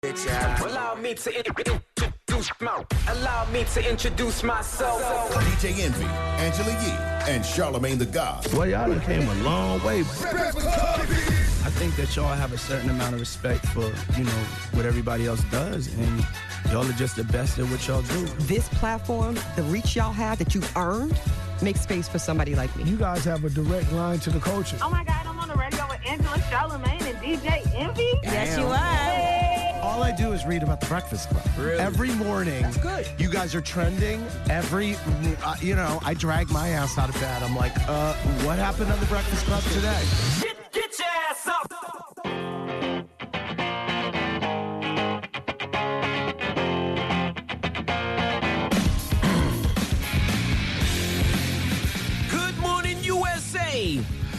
Allow me to introduce my, allow me to introduce myself. DJ Envy, Angela Yee, and Charlemagne the God. Boy, y'all done came a long way. I think that y'all have a certain amount of respect for, you know, what everybody else does, and y'all are just the best at what y'all do. This platform, the reach y'all have that you've earned, makes space for somebody like me. You guys have a direct line to the culture. Oh my God, I'm on the radio with Angela Charlemagne and DJ Envy. Yes, you are. All I do is read about the Breakfast Club. Really? Every morning. That's good. You guys are trending. Every, uh, you know, I drag my ass out of bed. I'm like, uh, what happened on the Breakfast Club today?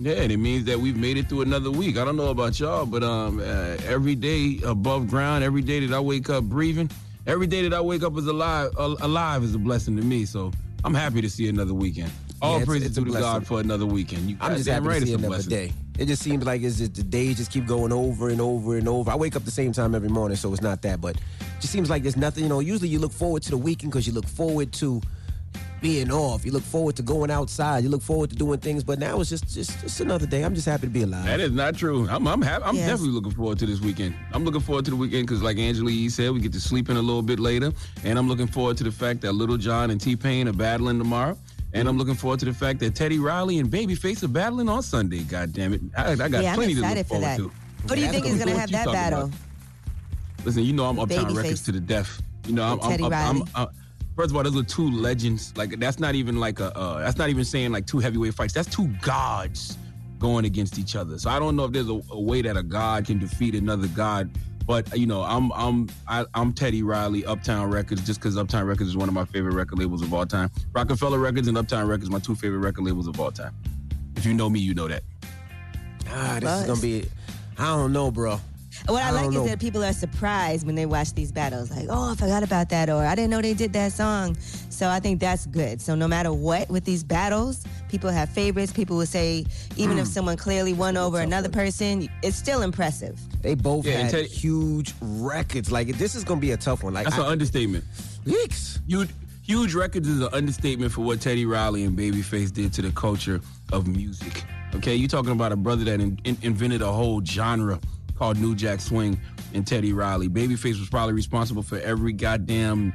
Yeah, and it means that we've made it through another week. I don't know about y'all, but um, uh, every day above ground, every day that I wake up breathing, every day that I wake up is alive, uh, alive is a blessing to me. So I'm happy to see another weekend. All Yeah, praises to. God for another weekend. You I'm just happy right, to see another blessing. day. It just seems like it's just the days just keep going over and over and over. I wake up the same time every morning, so it's not that. But it just seems like there's nothing. You know, usually you look forward to the weekend because you look forward to being off. You look forward to going outside. You look forward to doing things. But now it's just just, just another day. I'm just happy to be alive. That is not true. I'm I'm, happy. I'm Yes. definitely looking forward to this weekend. I'm looking forward to the weekend because, like Angela Yee said, we get to sleep in a little bit later, and I'm looking forward to the fact that Lil Jon and T Pain are battling tomorrow. And I'm looking forward to the fact that Teddy Riley and Babyface are battling on Sunday. God damn it! I, I got yeah, I'm plenty to look excited for forward that. to. Who do you Yeah, think is going to have that battle? about. Listen, you know I'm Uptown Records to the death. You know, I'm, With I'm, Teddy I'm, Riley. I'm, first of all, those are two legends. Like that's not even like a. Uh, that's not even saying like two heavyweight fights. That's two gods going against each other. So I don't know if there's a, a way that a god can defeat another god. But you know, I'm I'm I, I'm Teddy Riley, Uptown Records, just because Uptown Records is one of my favorite record labels of all time. Roc-A-Fella Records and Uptown Records, my two favorite record labels of all time. If you know me, you know that. Ah, this is gonna be. I don't know, bro. What I, I like is know. that people are surprised when they watch these battles. Like, oh, I forgot about that, or I didn't know they did that song. So I think that's good. So no matter what with these battles, people have favorites. People will say, even if Mm. someone clearly won over another person, it's still impressive. They both Yeah, had Teddy- huge records. Like this is gonna be a tough one. Like That's I, an understatement. Yeeks. Huge, huge records is an understatement for what Teddy Riley and Babyface did to the culture of music. Okay, you're talking about a brother that in, in- invented a whole genre called New Jack Swing and Teddy Riley. Babyface was probably responsible for every goddamn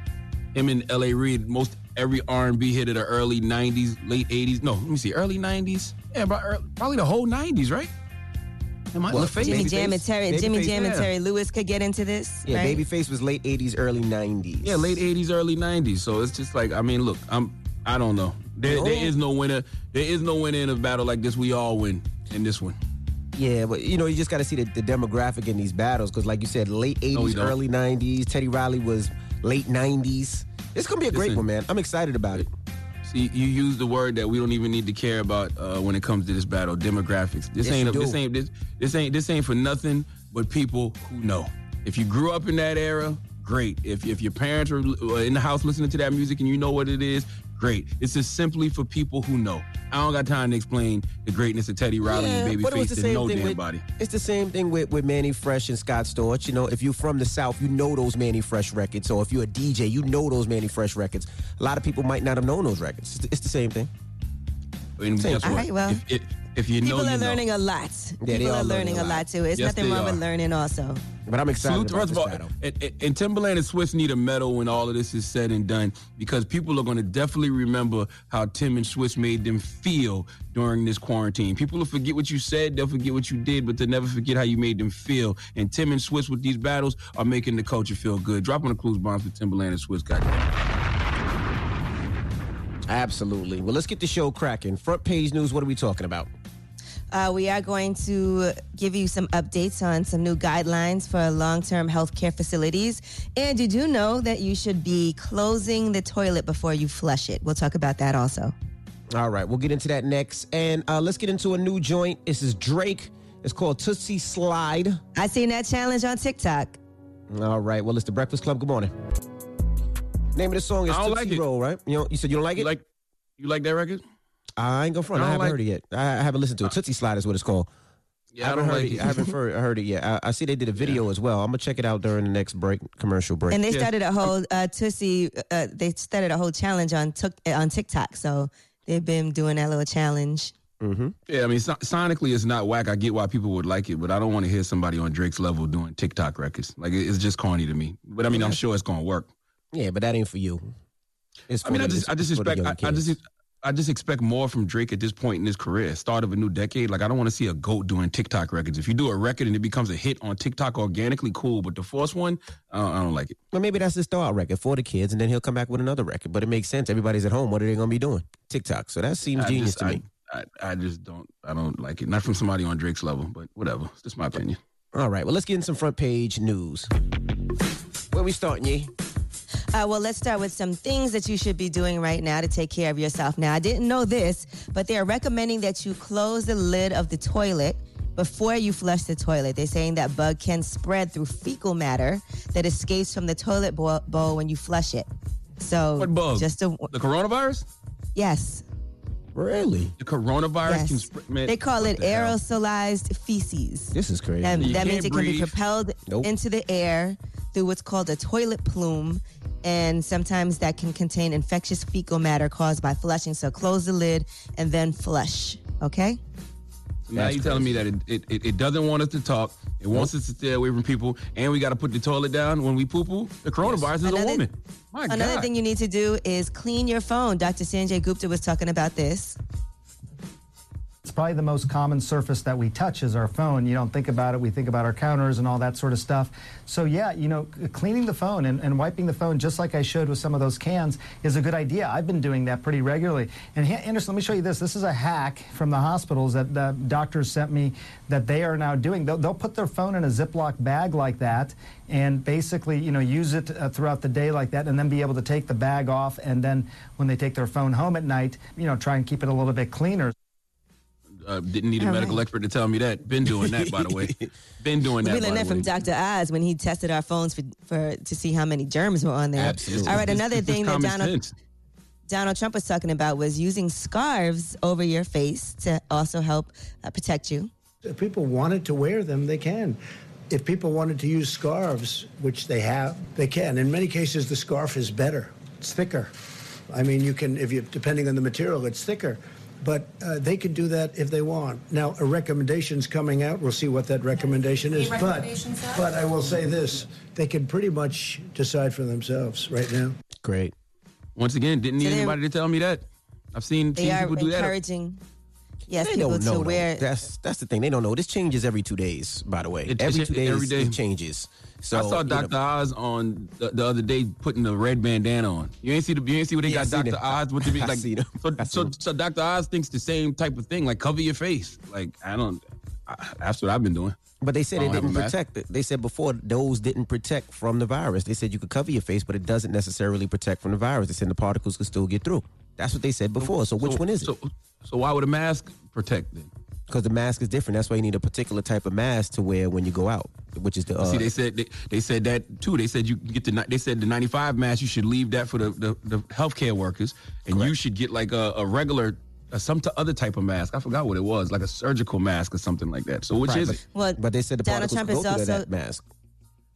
him and L.A. Reid, most every R&B hit of the early '90s, late '80s. No, let me see, early '90s. Yeah, about ear- probably the whole '90s, right? Am I What, LaFace? Babyface? Babyface? Jimmy Jam and Terry, Jimmy Babyface, Jam and. Terry Lewis could get into this. Yeah, right? Babyface was late '80s, early '90s. Yeah, late '80s, early '90s. So it's just like, I mean, look, I'm, I don't know. There, there oh. is no winner. There is no winner in a battle like this. We all win in this one. Yeah, but you know, you just got to see the, the demographic in these battles because, like you said, late '80s, don't. early '90s. Teddy Riley was late '90s. It's gonna be a great Listen. one, man. I'm excited about it. See, you use the word that we don't even need to care about uh, when it comes to this battle: demographics. This Yes, ain't. this ain't. This, this ain't. This ain't for nothing but people who know. If you grew up in that era, great. If if your parents were in the house listening to that music and you know what it is, great. It's just simply for people who know. I don't got time to explain the greatness of Teddy Riley and but it was Babyface to same no damn with, body. It's the same thing with, with Mannie Fresh and Scott Storch. You know, if you're from the South, you know those Mannie Fresh records. So if you're a DJ, you know those Mannie Fresh records. A lot of people might not have known those records. It's, it's the same thing. And Same. guess what? right, well, if, if, if you People know, are you know. learning a lot. they People are are learning learning a a lot. lot too. It's Yes, nothing they wrong with learning also. But I'm excited Salute, about first this of all, battle. and, and- and Timbaland and Swizz need a medal when all of this is said and done because people are going to definitely remember how Tim and Swizz made them feel during this quarantine. People will forget what you said, they'll forget what you did, but they'll never forget how you made them feel. And Tim and Swizz with these battles are making the culture feel good. Dropping the clues bombs for Timbaland and Swizz, goddamn. Absolutely. Well, let's get the show cracking. Front page news. What are we talking about? Uh, we are going to give you some updates on some new guidelines for long-term healthcare facilities. And you do know that you should be closing the toilet before you flush it. We'll talk about that also. All right, we'll get into that next. And uh, let's get into a new joint. This is Drake. It's called Tootsie Slide. I seen that challenge on TikTok. All right, well, it's the Breakfast Club. Good morning. Name of the song is Tootsie like it. Roll, right? You know, you said you don't like it. You like you like that record? I ain't gonna front. I I, haven't like- heard it yet. I I haven't listened to it. Tootsie Slide is what it's called. Yeah, I I, haven't don't heard like it. it. I haven't heard, heard it yet. I, I see they did a video as well. I'm gonna check it out during the next break, commercial break. And they Yeah. started a whole uh, Tootsie. Uh, they started a whole challenge on tuk- uh, on TikTok. So they've been doing that little challenge. Yeah, I mean, so- sonically, it's not whack. I get why people would like it, but I don't want to hear somebody on Drake's level doing TikTok records. Like, it's just corny to me. But I mean, I'm sure it's gonna work. yeah, but that ain't for you. It's I mean, for I just, I just it's for the expect, I, I just, I just expect more from Drake at this point in his career, start of a new decade. Like, I don't want to see a goat doing TikTok records. If you do a record and it becomes a hit on TikTok organically, cool. But the first one, I don't, I don't like it. Well, maybe that's his start record for the kids, and then he'll come back with another record. But it makes sense. Everybody's at home. What are they gonna be doing? TikTok. So that seems I genius just, to me. I, I, I just don't, I don't like it. Not from somebody on Drake's level, but whatever. It's just my opinion. All right. Well, let's get in some front page news. Where we starting, Yee? Uh, well, let's start with some things that you should be doing right now to take care of yourself. Now, I didn't know this, but they are recommending that you close the lid of the toilet before you flush the toilet. They're saying that bug can spread through fecal matter that escapes from the toilet bowl, bowl when you flush it. So, What bug? Just a The coronavirus? yes, Really? The coronavirus yes. can spread. Man, they call it the hell? aerosolized feces. This is crazy. That, that means can't it can be propelled Nope. into the air through what's called a toilet plume. And sometimes that can contain infectious fecal matter caused by flushing. So close the lid and then flush. Okay? Now you're telling me that it, it, it, it doesn't want us to talk. It wants us to stay away from people, and we got to put the toilet down when we poo poo. The coronavirus is a woman. My Another God. thing you need to do is clean your phone. Dr. Sanjay Gupta was talking about this. Probably the most common surface that we touch is our phone. You don't think about it. We think about our counters and all that sort of stuff. So yeah, you know, cleaning the phone and, and wiping the phone, just like I showed with some of those cans, is a good idea. I've been doing that pretty regularly. And Anderson, let me show you this. This is a hack from the hospitals that the doctors sent me that they are now doing. They'll, they'll put their phone in a Ziploc bag like that and basically, you know, use it uh, throughout the day like that and then be able to take the bag off and then when they take their phone home at night, you know, try and keep it a little bit cleaner. Uh, didn't need a All medical right. expert to tell me that. Been doing that, by the way. Been doing that. We learned that from. Dr. Oz when he tested our phones for, for to see how many germs were on there. Absolutely. All right, It's- another it's thing that Donald, sense. Donald Trump was talking about was using scarves over your face to also help uh, protect you. If people wanted to wear them, they can. If people wanted to use scarves, which they have, they can. In many cases, the scarf is better. It's thicker. I mean, you can, if you, depending on the material, it's thicker. But uh, they can do that if they want. Now, a recommendation's coming out. We'll see what that recommendation is. But, but I will say this: they can pretty much decide for themselves right now. Great. Once again, didn't need So anybody to tell me that. I've seen, seen people do that. They are encouraging yes They people don't know. to wear. That's that's the thing. They don't know. This changes every two days. By the way, It- every it- two days every day. it changes. So I saw you know, Dr. Oz on the, the other day putting the red bandana on. You ain't see the you ain't see what they Yeah, got Dr. Oz with the I like seen him. so I so seen so Dr. Oz thinks the same type of thing like cover your face. Like I don't I, that's what I've been doing. But they said it don't have a didn't protect it. They said before those didn't protect from the virus. They said you could cover your face, but it doesn't necessarily protect from the virus. They said the particles could still get through. That's what they said before. So which one is so, it? So why would a mask protect then? Because the mask is different. That's why you need a particular type of mask to wear when you go out, which is the. Uh, See, they said they, they said that too. They said you get the they said the 95 mask. You should leave that for the the, the healthcare workers, and you should get like a, a regular. uh some t- other type of mask. I forgot what it was, like a surgical mask or something like that. So which right, is but, it? Well, but they said the Donald Trump is also- that mask.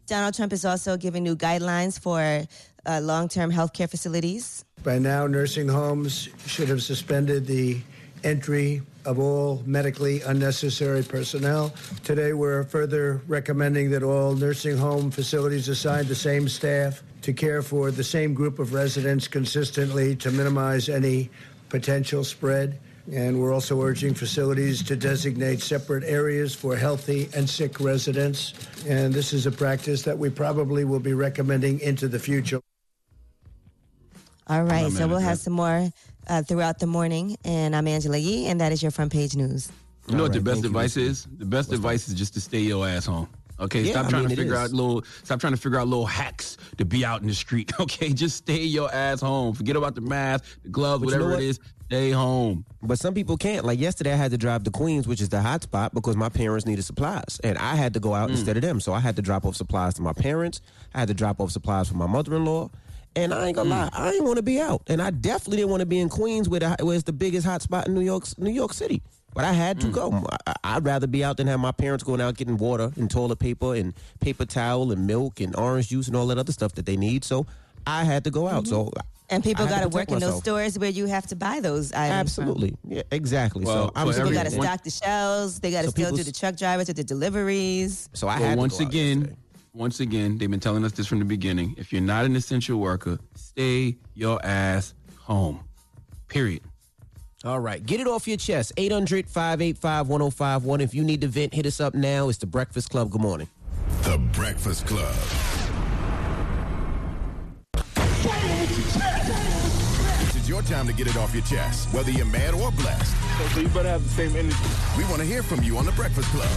Donald Trump is also giving new guidelines for uh, long-term healthcare facilities. By now, nursing homes should have suspended the entry of all medically unnecessary personnel. Today, we're further recommending that all nursing home facilities assign the same staff to care for the same group of residents consistently to minimize any potential spread. And we're also urging facilities to designate separate areas for healthy and sick residents. And this is a practice that we probably will be recommending into the future. All right, so we'll have some more uh, throughout the morning. And I'm Angela Yee, and that is your front page news. You know All what the best thank you, advice is? The best advice is just to stay your ass home. Okay, Yeah, stop I trying mean, to figure is. out little. Stop trying to figure out little hacks to be out in the street. Okay, just stay your ass home. Forget about the mask, the gloves, But you know whatever what? it is. Stay home. But some people can't. Like yesterday, I had to drive to Queens, which is the hot spot, because my parents needed supplies, and I had to go Mm. out instead of them. So I had to drop off supplies to my parents. I had to drop off supplies for my mother-in-law. And I ain't gonna Mm. lie, I didn't want to be out, and I definitely didn't want to be in Queens, where, the, where it's the biggest hot spot in New York, New York City. But I had to Mm. go. I, I'd rather be out than have my parents going out getting water and toilet paper and paper towel and milk and orange juice and all that other stuff that they need. So I had to go out. So Mm-hmm. And people got to work in those stores where you have to buy those items. from. Absolutely, yeah, exactly. Well, so I'm for People got to stock the shelves. They got to So still do the truck drivers to the deliveries. So I Well, had to once go again, yesterday. Once again, they've been telling us this from the beginning. If you're not an essential worker, stay your ass home. Period. All right, get it off your chest. 800 585 1051. If you need to vent, hit us up now. It's the Breakfast Club. Good morning. The Breakfast Club. This is your time to get it off your chest, whether you're mad or blessed. So you better have the same energy. We want to hear from you on The Breakfast Club.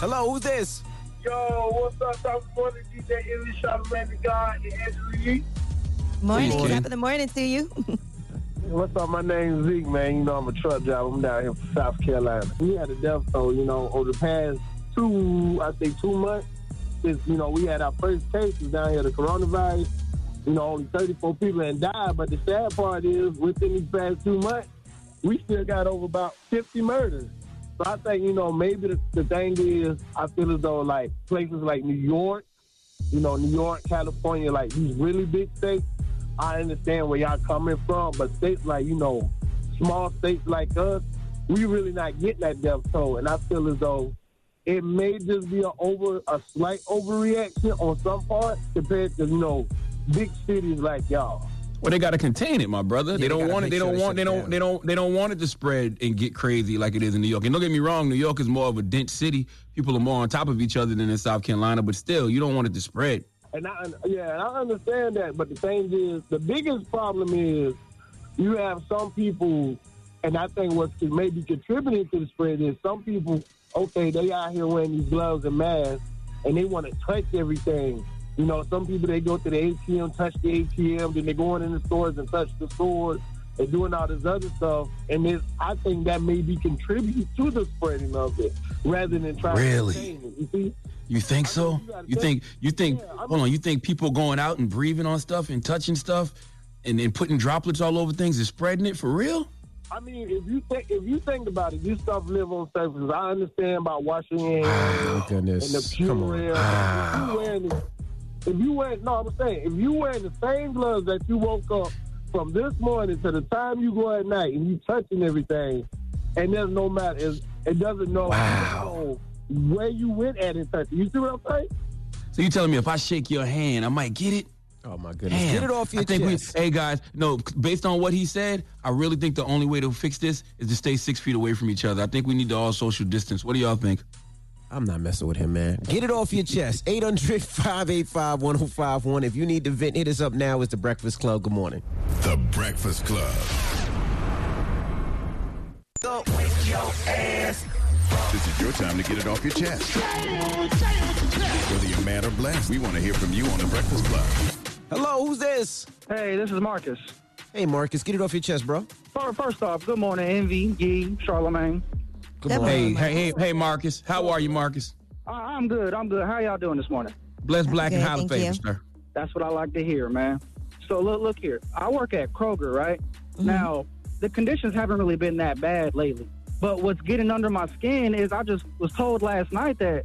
Hello, who's this? Yo, what's up? Top morning, DJ Illy, Charlamagne the God, and Angela Yee. Morning, Good Morning. top of the morning to you. What's up? My name's Zeke, man. You know, I'm a truck driver. I'm down here from South Carolina. We had a death toll, you know, over the past two, I think two months, since, you know, we had our first cases down here, the coronavirus. You know, only 34 people had died. But the sad part is, within these past two months, we still got over about 50 murders. So I think, you know, maybe the, the thing is, I feel as though, like, places like New York, you know, New York, California, like these really big states, I understand where y'all coming from, but states like, you know, small states like us, we really not getting that death toll. And I feel as though it may just be a over a slight overreaction on some part compared to, you know, big cities like y'all. Well, they got to contain it, my brother. Yeah, they they don't gotta want it. They sure don't they want. They shut don't. down. They don't. They don't want it to spread and get crazy like it is in New York. And don't get me wrong, New York is more of a dense city. People are more on top of each other than in South Carolina. But still, you don't want it to spread. And I, yeah, I understand that, but the thing is, the biggest problem is you have some people, and I think what's maybe contributing to the spread is some people, okay, they out here wearing these gloves and masks, and they want to touch everything. You know, some people they go to the ATM, touch the ATM, then they go in the stores and touch the stores. They're doing all this other stuff, and it's, I think that maybe contribute to the spreading of it rather than trying Really? to contain it. You see? You think so? you You think? You think? Yeah, I'm- Hold on. You think people going out and breathing on stuff and touching stuff, and then putting droplets all over things is spreading it for real? I mean, if you think if you think about it, this stuff live on surfaces. I understand about washing your hands Oh, and the goodness. Come on. Purell. If you wearing the, if you wear no, I'm saying if you wearing the same gloves that you woke up from this morning to the time you go at night and you touching everything, and there's no matter, it, it doesn't know, know where you went at it touching. You see what I'm saying? So you telling me if I shake your hand, I might get it? Oh, my goodness. Damn. Get it off your I think chest. We, hey guys, no. Based on what he said, I really think the only way to fix this is to stay six feet away from each other. I think we need to all social distance. What do y'all think? I'm not messing with him, man. Get it off your chest. 800 585 1051. If you need to vent, hit us up now. It's the Breakfast Club. Good morning. The Breakfast Club. This is your time to get it off your chest. Whether you're mad or blessed, we want to hear from you on The Breakfast Club. Hello, who's this? Hey, this is Marcus. Hey, Marcus, get it off your chest, bro. First off, good morning, Envy, Yee, Charlemagne. Good Good morning. Hey, hey, hey, hey, Marcus. How are you, Marcus? I- I'm good. I'm good. How y'all doing this morning? Blessed, black, and good, highly thank you. favored, sir. That's what I like to hear, man. So look, look here. I work at Kroger, right? Mm-hmm. Now, the conditions haven't really been that bad lately. But what's getting under my skin is I just was told last night that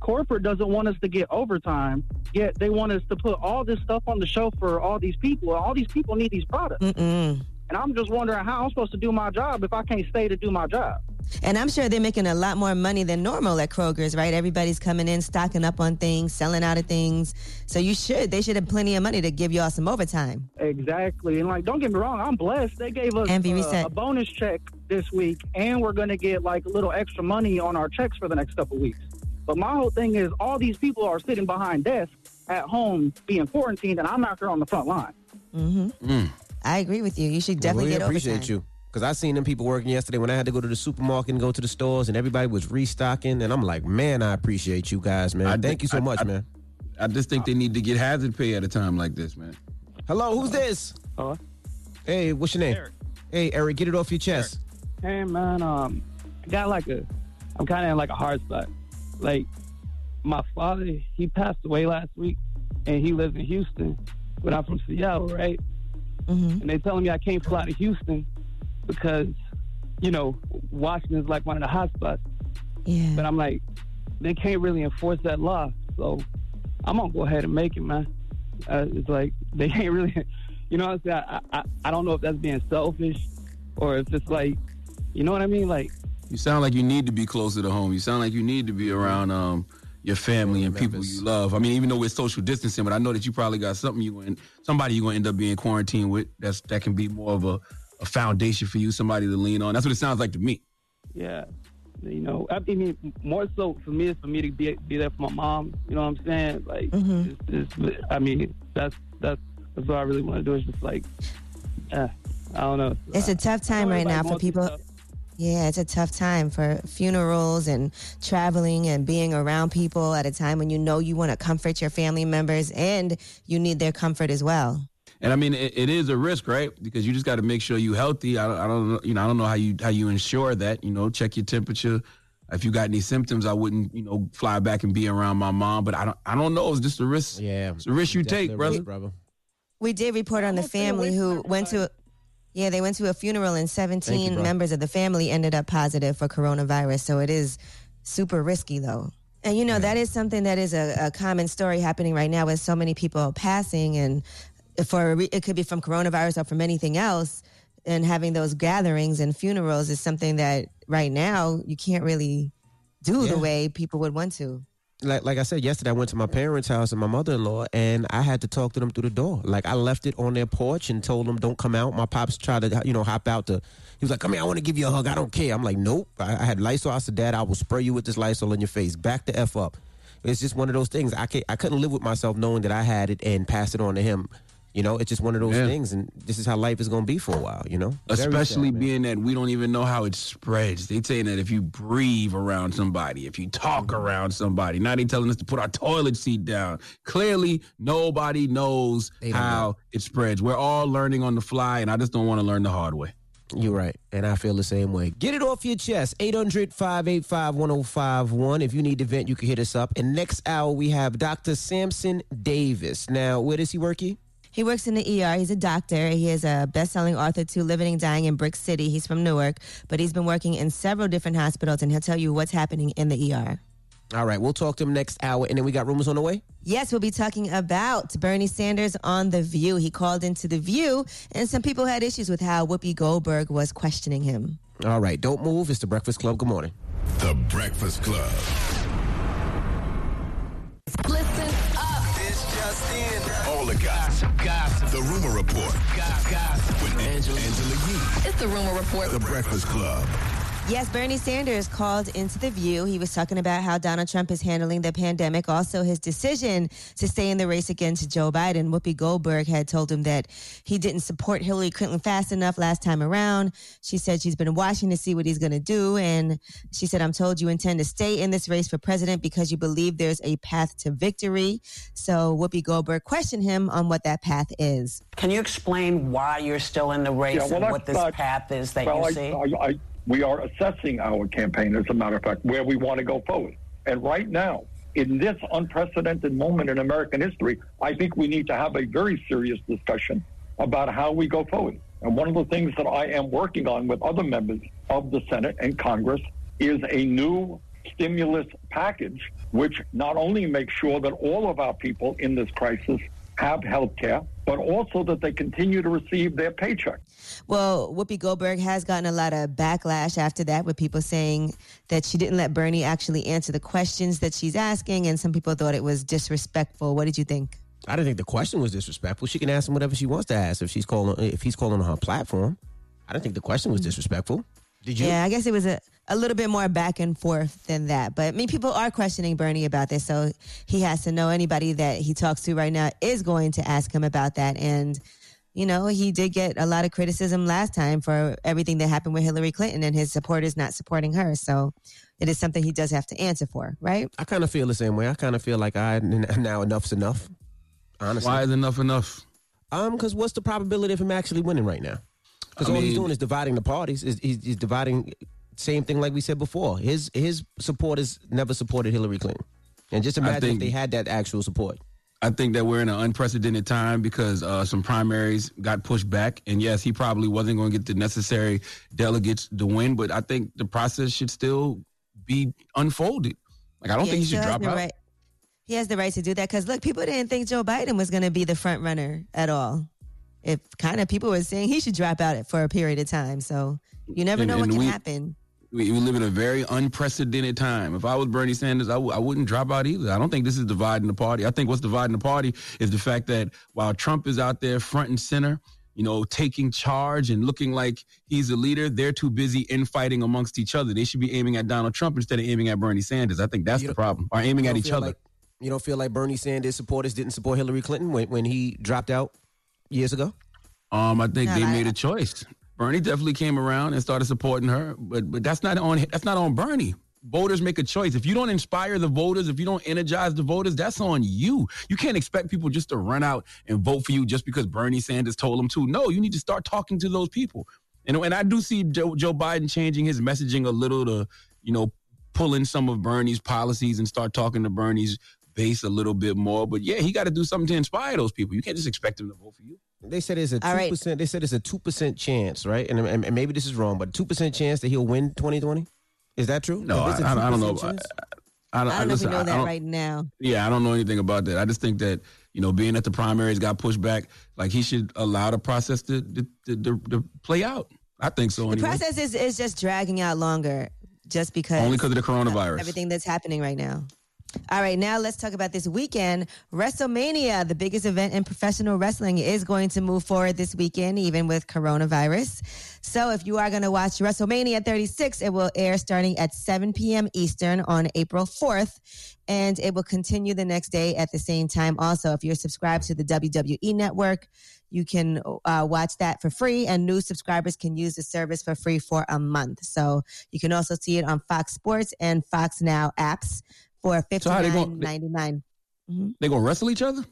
corporate doesn't want us to get overtime, yet they want us to put all this stuff on the show for all these people. All these people need these products. Mm-mm. And I'm just wondering how I'm supposed to do my job if I can't stay to do my job. And I'm sure they're making a lot more money than normal at Kroger's, right? Everybody's coming in, stocking up on things, selling out of things. So you should, they should have plenty of money to give y'all some overtime. Exactly. And like, don't get me wrong, I'm blessed. They gave us uh, a bonus check this week, and we're going to get like a little extra money on our checks for the next couple weeks. But my whole thing is, all these people are sitting behind desks at home being quarantined, and I'm out there on the front line. Mm-hmm. Mm. I agree with you. You should Well, definitely we get appreciate overtime. you. Because I seen them people working yesterday when I had to go to the supermarket and go to the stores, and everybody was restocking. And I'm like, man, I appreciate you guys, man. I Thank think- you so I- much, I- man. I just think they need to get hazard pay at a time like this, man. Hello, who's this? Hello. Hey, what's your name? Hey, Eric, get it off your chest. Hey man, um, I got like a, I'm kind of in like a hard spot. Like, my father, he passed away last week, and he lives in Houston, but I'm from Seattle, right? Mm-hmm. And they telling me I can't fly to Houston because, you know, Washington's like one of the hot spots. Yeah. But I'm like, they can't really enforce that law, so I'm gonna go ahead and make it, man. Uh, it's like they can't really, you know what I'm saying? I, I I don't know if that's being selfish or if it's like, you know what I mean? Like, You sound like you need to be closer to home. You sound like you need to be around um, your family and people you love. I mean, even though we're social distancing, but I know that you probably got something you going, somebody you're going to end up being quarantined with. That's that can be more of a, a foundation for you, somebody to lean on. That's what it sounds like to me. yeah, you know, I mean, more so for me is for me to be be there for my mom. You know what I'm saying? Like, it's, it's, I mean, that's that's that's what I really want to do. Is just like, uh, I don't know. It's a tough time right now for people. Yeah, it's a tough time for funerals and traveling and being around people at a time when you know you want to comfort your family members and you need their comfort as well. And I mean, it, it is a risk, right? Because you just got to make sure you're healthy. I don't, I don't, know- you know, I don't know how you how you ensure that. You know, check your temperature. If you got any symptoms, I wouldn't, you know, fly back and be around my mom. But I don't, I don't know. It's just a risk. Yeah, it's a risk you take, brother. brother. We did report on the family who went to, yeah, they went to a funeral and 17 bro. members of the family ended up positive for coronavirus. So it is super risky though. And you know, that is something that is a, a common story happening right now with so many people passing and for it could be from coronavirus or from anything else. And having those gatherings and funerals is something that right now you can't really do Yeah. the way people would want to. Like like I said yesterday, I went to my parents' house and my mother in law, and I had to talk to them through the door. Like I left it on their porch and told them don't come out. My pops tried to you know hop out to. He was like, "Come here, I want to give you a hug. I don't care." I'm like, "Nope." I, I had Lysol. I said, "Dad, I will spray you with this Lysol in your face. Back the f up." It's just one of those things. I can't, I couldn't live with myself knowing that I had it and pass it on to him. You know, it's just one of those things, and this is how life is going to be for a while. You know, Very Especially sad, being that we don't even know how it spreads. They saying that if you breathe around somebody, if you talk mm-hmm. around somebody, now they telling us to put our toilet seat down. Clearly, nobody knows how it spreads. We're all learning on the fly, and I just don't want to learn the hard way. You're right. And I feel the same way. Get it off your chest. 800 585 1051. If you need to vent, you can hit us up. And next hour, we have Dr. Sampson Davis. Now, where does he work? He? He works in the ER. He's a doctor. He is a best-selling author to Living and Dying in Brick City. He's from Newark, but he's been working in several different hospitals, and he'll tell you what's happening in the ER. All right, we'll talk to him next hour. And then we got rumors on the way? Yes, we'll be talking about Bernie Sanders on The View. He called into The View, and some people had issues with how Whoopi Goldberg was questioning him. All right, don't move. It's the Breakfast Club. Good morning. The Breakfast Club. Listen gossip. Gossip. The Rumor Report. Gossip. With Angela, Angela Yee. It's the rumor report. The Breakfast Club. Yes, Bernie Sanders called into The View. He was talking about how Donald Trump is handling the pandemic, also his decision to stay in the race against Joe Biden. Whoopi Goldberg had told him that he didn't support Hillary Clinton fast enough last time around. She said she's been watching to see what he's going to do. And she said, I'm told you intend to stay in this race for president because you believe there's a path to victory. So Whoopi Goldberg questioned him on what that path is. Can you explain why you're still in the race Yeah, well, and what this not- path is that well, you I, see? I, I, we are assessing our campaign, as a matter of fact, where we want to go forward. And right now, in this unprecedented moment in American history, I think we need to have a very serious discussion about how we go forward. And one of the things that I am working on with other members of the Senate and Congress is a new stimulus package, which not only makes sure that all of our people in this crisis have health care, but also that they continue to receive their paycheck. Well, Whoopi Goldberg has gotten a lot of backlash after that, with people saying that she didn't let Bernie actually answer the questions that she's asking, and some people thought it was disrespectful. What did you think? I didn't think the question was disrespectful. She can ask him whatever she wants to ask if she's calling if he's calling on her platform. I didn't think the question was mm. disrespectful. Did you? Yeah, I guess it was a, a little bit more back and forth than that. But I mean, people are questioning Bernie about this, so he has to know anybody that he talks to right now is going to ask him about that. And you know, he did get a lot of criticism last time for everything that happened with Hillary Clinton and his supporters not supporting her. So it is something he does have to answer for, right? I kind of feel the same way. I kind of feel like I now enough's enough. Honestly, Why is enough enough? Um, because what's the probability of him actually winning right now? Because I all he's doing is dividing the parties. Is he's, he's dividing. Same thing like we said before. His his supporters never supported Hillary Clinton, and just imagine think- if they had that actual support. I think that we're in an unprecedented time because uh, some primaries got pushed back, and yes, he probably wasn't going to get the necessary delegates to win. But I think the process should still be unfolded. Like I don't Yeah, think he should drop out. Right, he has the right to do that because look, people didn't think Joe Biden was going to be the front runner at all. If kind of people were saying he should drop out for a period of time, so you never And- know what can we- happen. We, we live in a very unprecedented time. If I was Bernie Sanders, I w- I wouldn't drop out either. I don't think this is dividing the party. I think what's dividing the party is the fact that while Trump is out there front and center, you know, taking charge and looking like he's a leader, they're too busy infighting amongst each other. They should be aiming at Donald Trump instead of aiming at Bernie Sanders. I think that's the problem. Or aiming at each other. Like, you don't feel like Bernie Sanders supporters didn't support Hillary Clinton when, when he dropped out years ago? Um, I think No, they I- made a choice. Bernie definitely came around and started supporting her, but but that's not on that's not on Bernie. Voters make a choice. If you don't inspire the voters, if you don't energize the voters, that's on you. You can't expect people just to run out and vote for you just because Bernie Sanders told them to. No, you need to start talking to those people. And and I do see Joe, Joe Biden changing his messaging a little to you know pull in some of Bernie's policies and start talking to Bernie's base a little bit more. But yeah, he got to do something to inspire those people. You can't just expect them to vote for you. They said it's a All two right. percent. They said it's a two percent chance, right? And, and, and maybe this is wrong, but two percent chance that he'll win twenty twenty. Is that true? No, If it's a I, I, I don't know. 2% chance? I, I, I don't know listen, if we know I- I that don't- right now. Yeah, I don't know anything about that. I just think that you know, being at the primaries got pushed back, like he should allow the process to to, to, to, to play out. I think so. The Anyway. process is, is just dragging out longer just because Only because of the coronavirus. everything that's happening right now. All right, now let's talk about this weekend. WrestleMania, the biggest event in professional wrestling, is going to move forward this weekend, even with coronavirus. So if you are going to watch WrestleMania 36, it will air starting at 7 p.m. Eastern on April 4th, and it will continue the next day at the same time. Also, if you're subscribed to the WWE network, you can uh, watch that for free, and new subscribers can use the service for free for a month. So you can also see it on Fox Sports and Fox Now apps for fifty So they nine ninety nine. They gonna wrestle each other?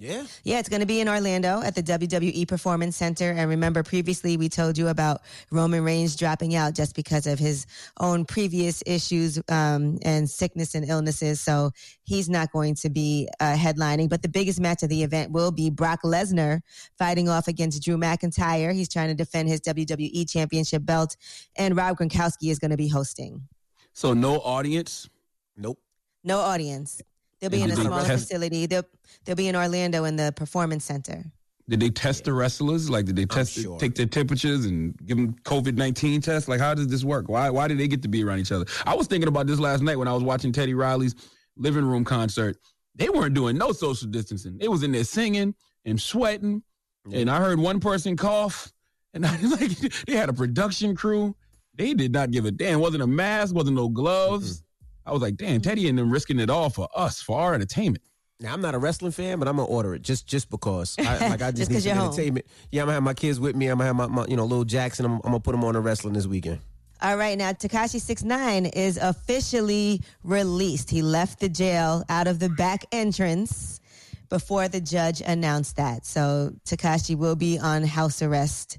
Yeah. Yeah, it's going to be in Orlando at the WWE Performance Center. And remember, previously we told you about Roman Reigns dropping out just because of his own previous issues um, and sickness and illnesses. So he's not going to be uh, headlining. But the biggest match of the event will be Brock Lesnar fighting off against Drew McIntyre. He's trying to defend his WWE Championship belt. And Rob Gronkowski is going to be hosting. So no audience. Nope. No audience. They'll be And in a did they smaller test- facility. They'll, they'll be in Orlando in the Performance Center. Did they test the wrestlers? Like, did they test take their temperatures and give them COVID nineteen tests? Like, how does this work? Why why did they get to be around each other? I was thinking about this last night when I was watching Teddy Riley's living room concert. They weren't doing no social distancing. They was in there singing and sweating, mm-hmm. and I heard one person cough, and I like they had a production crew. They did not give a damn. Wasn't a mask. Wasn't no gloves. Mm-hmm. I was like, damn, Teddy and them risking it all for us, for our entertainment. Now I'm not a wrestling fan, but I'm gonna order it just just because. I, like I Just just, 'cause need some you're home. entertainment. Yeah, I'm gonna have my kids with me. I'm gonna have my, my you know little Jackson. I'm, I'm gonna put him on the wrestling this weekend. All right, now Tekashi Six Nine is officially released. He left the jail out of the back entrance before the judge announced that. So Tekashi will be on house arrest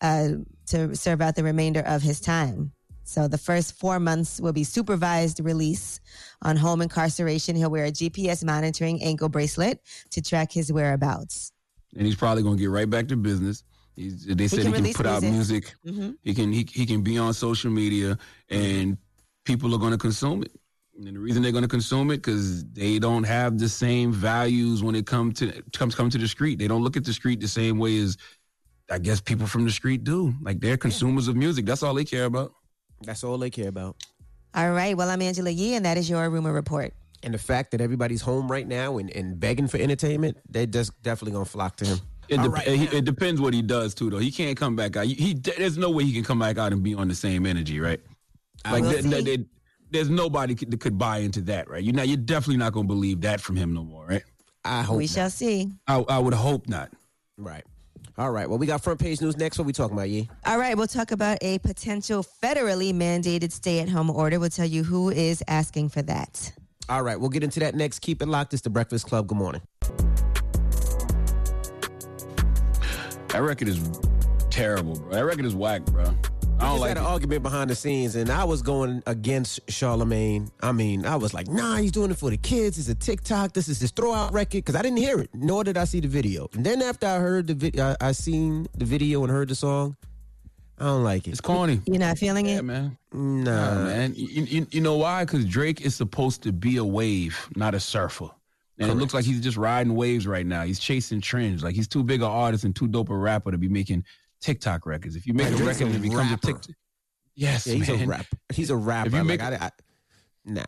uh, to serve out the remainder of his time. So the first four months will be supervised release on home incarceration. He'll wear a GPS monitoring ankle bracelet to track his whereabouts. and he's probably gonna get right back to business. He's, they said can he can put out music. music. Mhm. He can he, he can be on social media, and people are gonna consume it. And the reason they're gonna consume it because they don't have the same values when it come to comes come to the street. They don't look at the street the same way as I guess people from the street do. Like they're consumers of music. That's all they care about. That's all they care about. All right. Well, I'm Angela Yee, and that is your rumor report. And the fact that everybody's home right now and, and begging for entertainment, they're just definitely gonna flock to him. It, All dep- right, eh, he- now. it depends what he does too, though. He can't come back out. He, he there's no way he can come back out and be on the same energy, right? Like will there- there- see. there- there's nobody could, that could buy into that, right? You know, you're definitely not gonna believe that from him no more, right? I hope we shall see. I, I would hope not. Right. All right. Well, we got front page news next. What we talking about, Yee? All right, we'll talk about a potential federally mandated stay at home order. We'll tell you who is asking for that. All right. We'll get into that next. Keep it locked. It's the Breakfast Club. Good morning. That record is terrible, bro. That record is whack, bro. I We don't just like had an argument behind the scenes, and I was going against Charlemagne. I mean, I was like, "Nah, he's doing it for the kids. It's a TikTok. This is his throwout record." Because I didn't hear it, nor did I see the video. And then after I heard the video, I, I seen the video and heard the song. I don't like it. It's corny. You're not feeling it? Man. Nah, Nah, man. You, you, you know why? Because Drake is supposed to be a wave, not a surfer. And it looks like he's just riding waves right now. He's chasing trends. Like he's too big an artist and too dope a rapper to be making TikTok records. If you make Man, a record and it becomes rapper. a TikTok, yes, Yeah, he's man. a rapper. He's a rapper. If you make like, I, I, nah.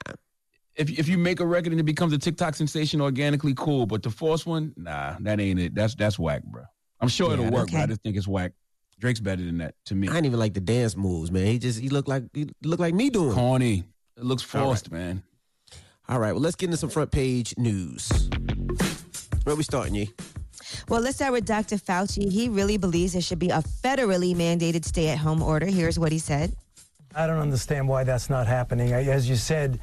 if if you make a record and it becomes a TikTok sensation organically, cool. But the force one, nah, that ain't it. That's that's whack, bro. I'm sure Yeah, it'll work, but I just think it's whack. Drake's better than that to me. I didn't even like the dance moves, man. He just he looked like he looked like me doing. Corny. It looks All right. forced, man. All right, well, let's get into some front page news. Where we starting, Yee? Well, let's start with Dr. Fauci. He really believes there should be a federally mandated stay at home order. Here's what he said. I don't understand why that's not happening. I- As you said,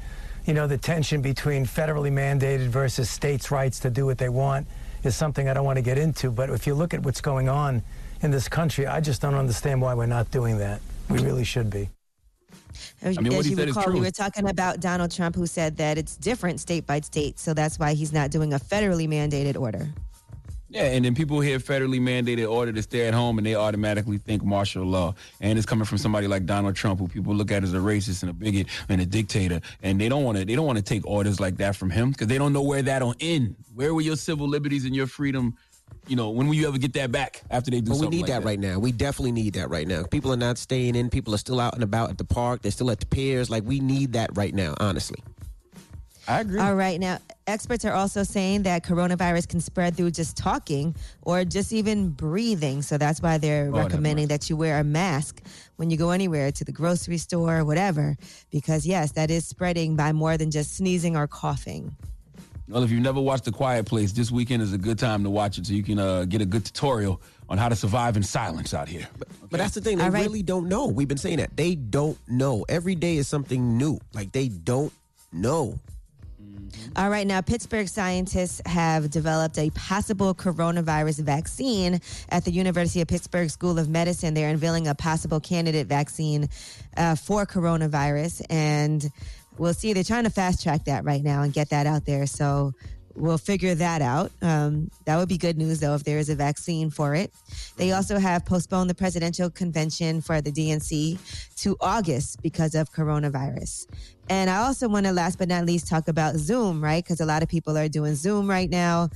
you know, the tension between federally mandated versus states' rights to do what they want is something I don't want to get into. But if you look at what's going on in this country, I just don't understand why we're not doing that. We really should be. As, mean, what as he you said is recall, we were talking about Donald Trump, who said that it's different state by state. So that's why he's not doing a federally mandated order. Yeah, and then people hear federally mandated order to stay at home, and they automatically think martial law. And it's coming from somebody like Donald Trump, who people look at as a racist and a bigot and a dictator. And they don't want to. They don't want to take orders like that from him because they don't know where that'll end. Where will your civil liberties and your freedom? You know, when will you ever get that back after they do But we need like that, right now. We definitely need that right now. People are not staying in. People are still out and about at the park. They're still at the piers. Like we need that right now, honestly. I agree. All right. Now, experts are also saying that coronavirus can spread through just talking or just even breathing. So that's why they're Oh, recommending that you wear a mask when you go anywhere to the grocery store or whatever. Because, yes, that is spreading by more than just sneezing or coughing. Well, if you've never watched The Quiet Place, this weekend is a good time to watch it so you can uh, get a good tutorial on how to survive in silence out here. But that's the thing. They All right. really don't know. We've been saying that. They don't know. Every day is something new. Like they don't know. All right, now Pittsburgh scientists have developed a possible coronavirus vaccine at the University of Pittsburgh School of Medicine. They're unveiling a possible candidate vaccine uh, for coronavirus, and we'll see. They're trying to fast track that right now and get that out there. So we'll figure that out. Um, that would be good news, though, if there is a vaccine for it. They also have postponed the presidential convention for the DNC to August because of coronavirus. And I also want to, last but not least, talk about Zoom, right? Because a lot of people are doing Zoom right now.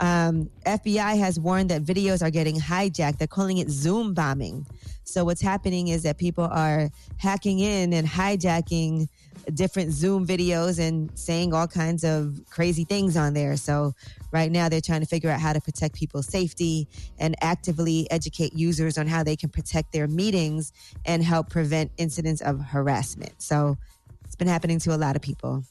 Um, FBI has warned that videos are getting hijacked. They're calling it Zoom bombing. So what's happening is that people are hacking in and hijacking different Zoom videos and saying all kinds of crazy things on there. So right now they're trying to figure out how to protect people's safety and actively educate users on how they can protect their meetings and help prevent incidents of harassment. So it's been happening to a lot of people.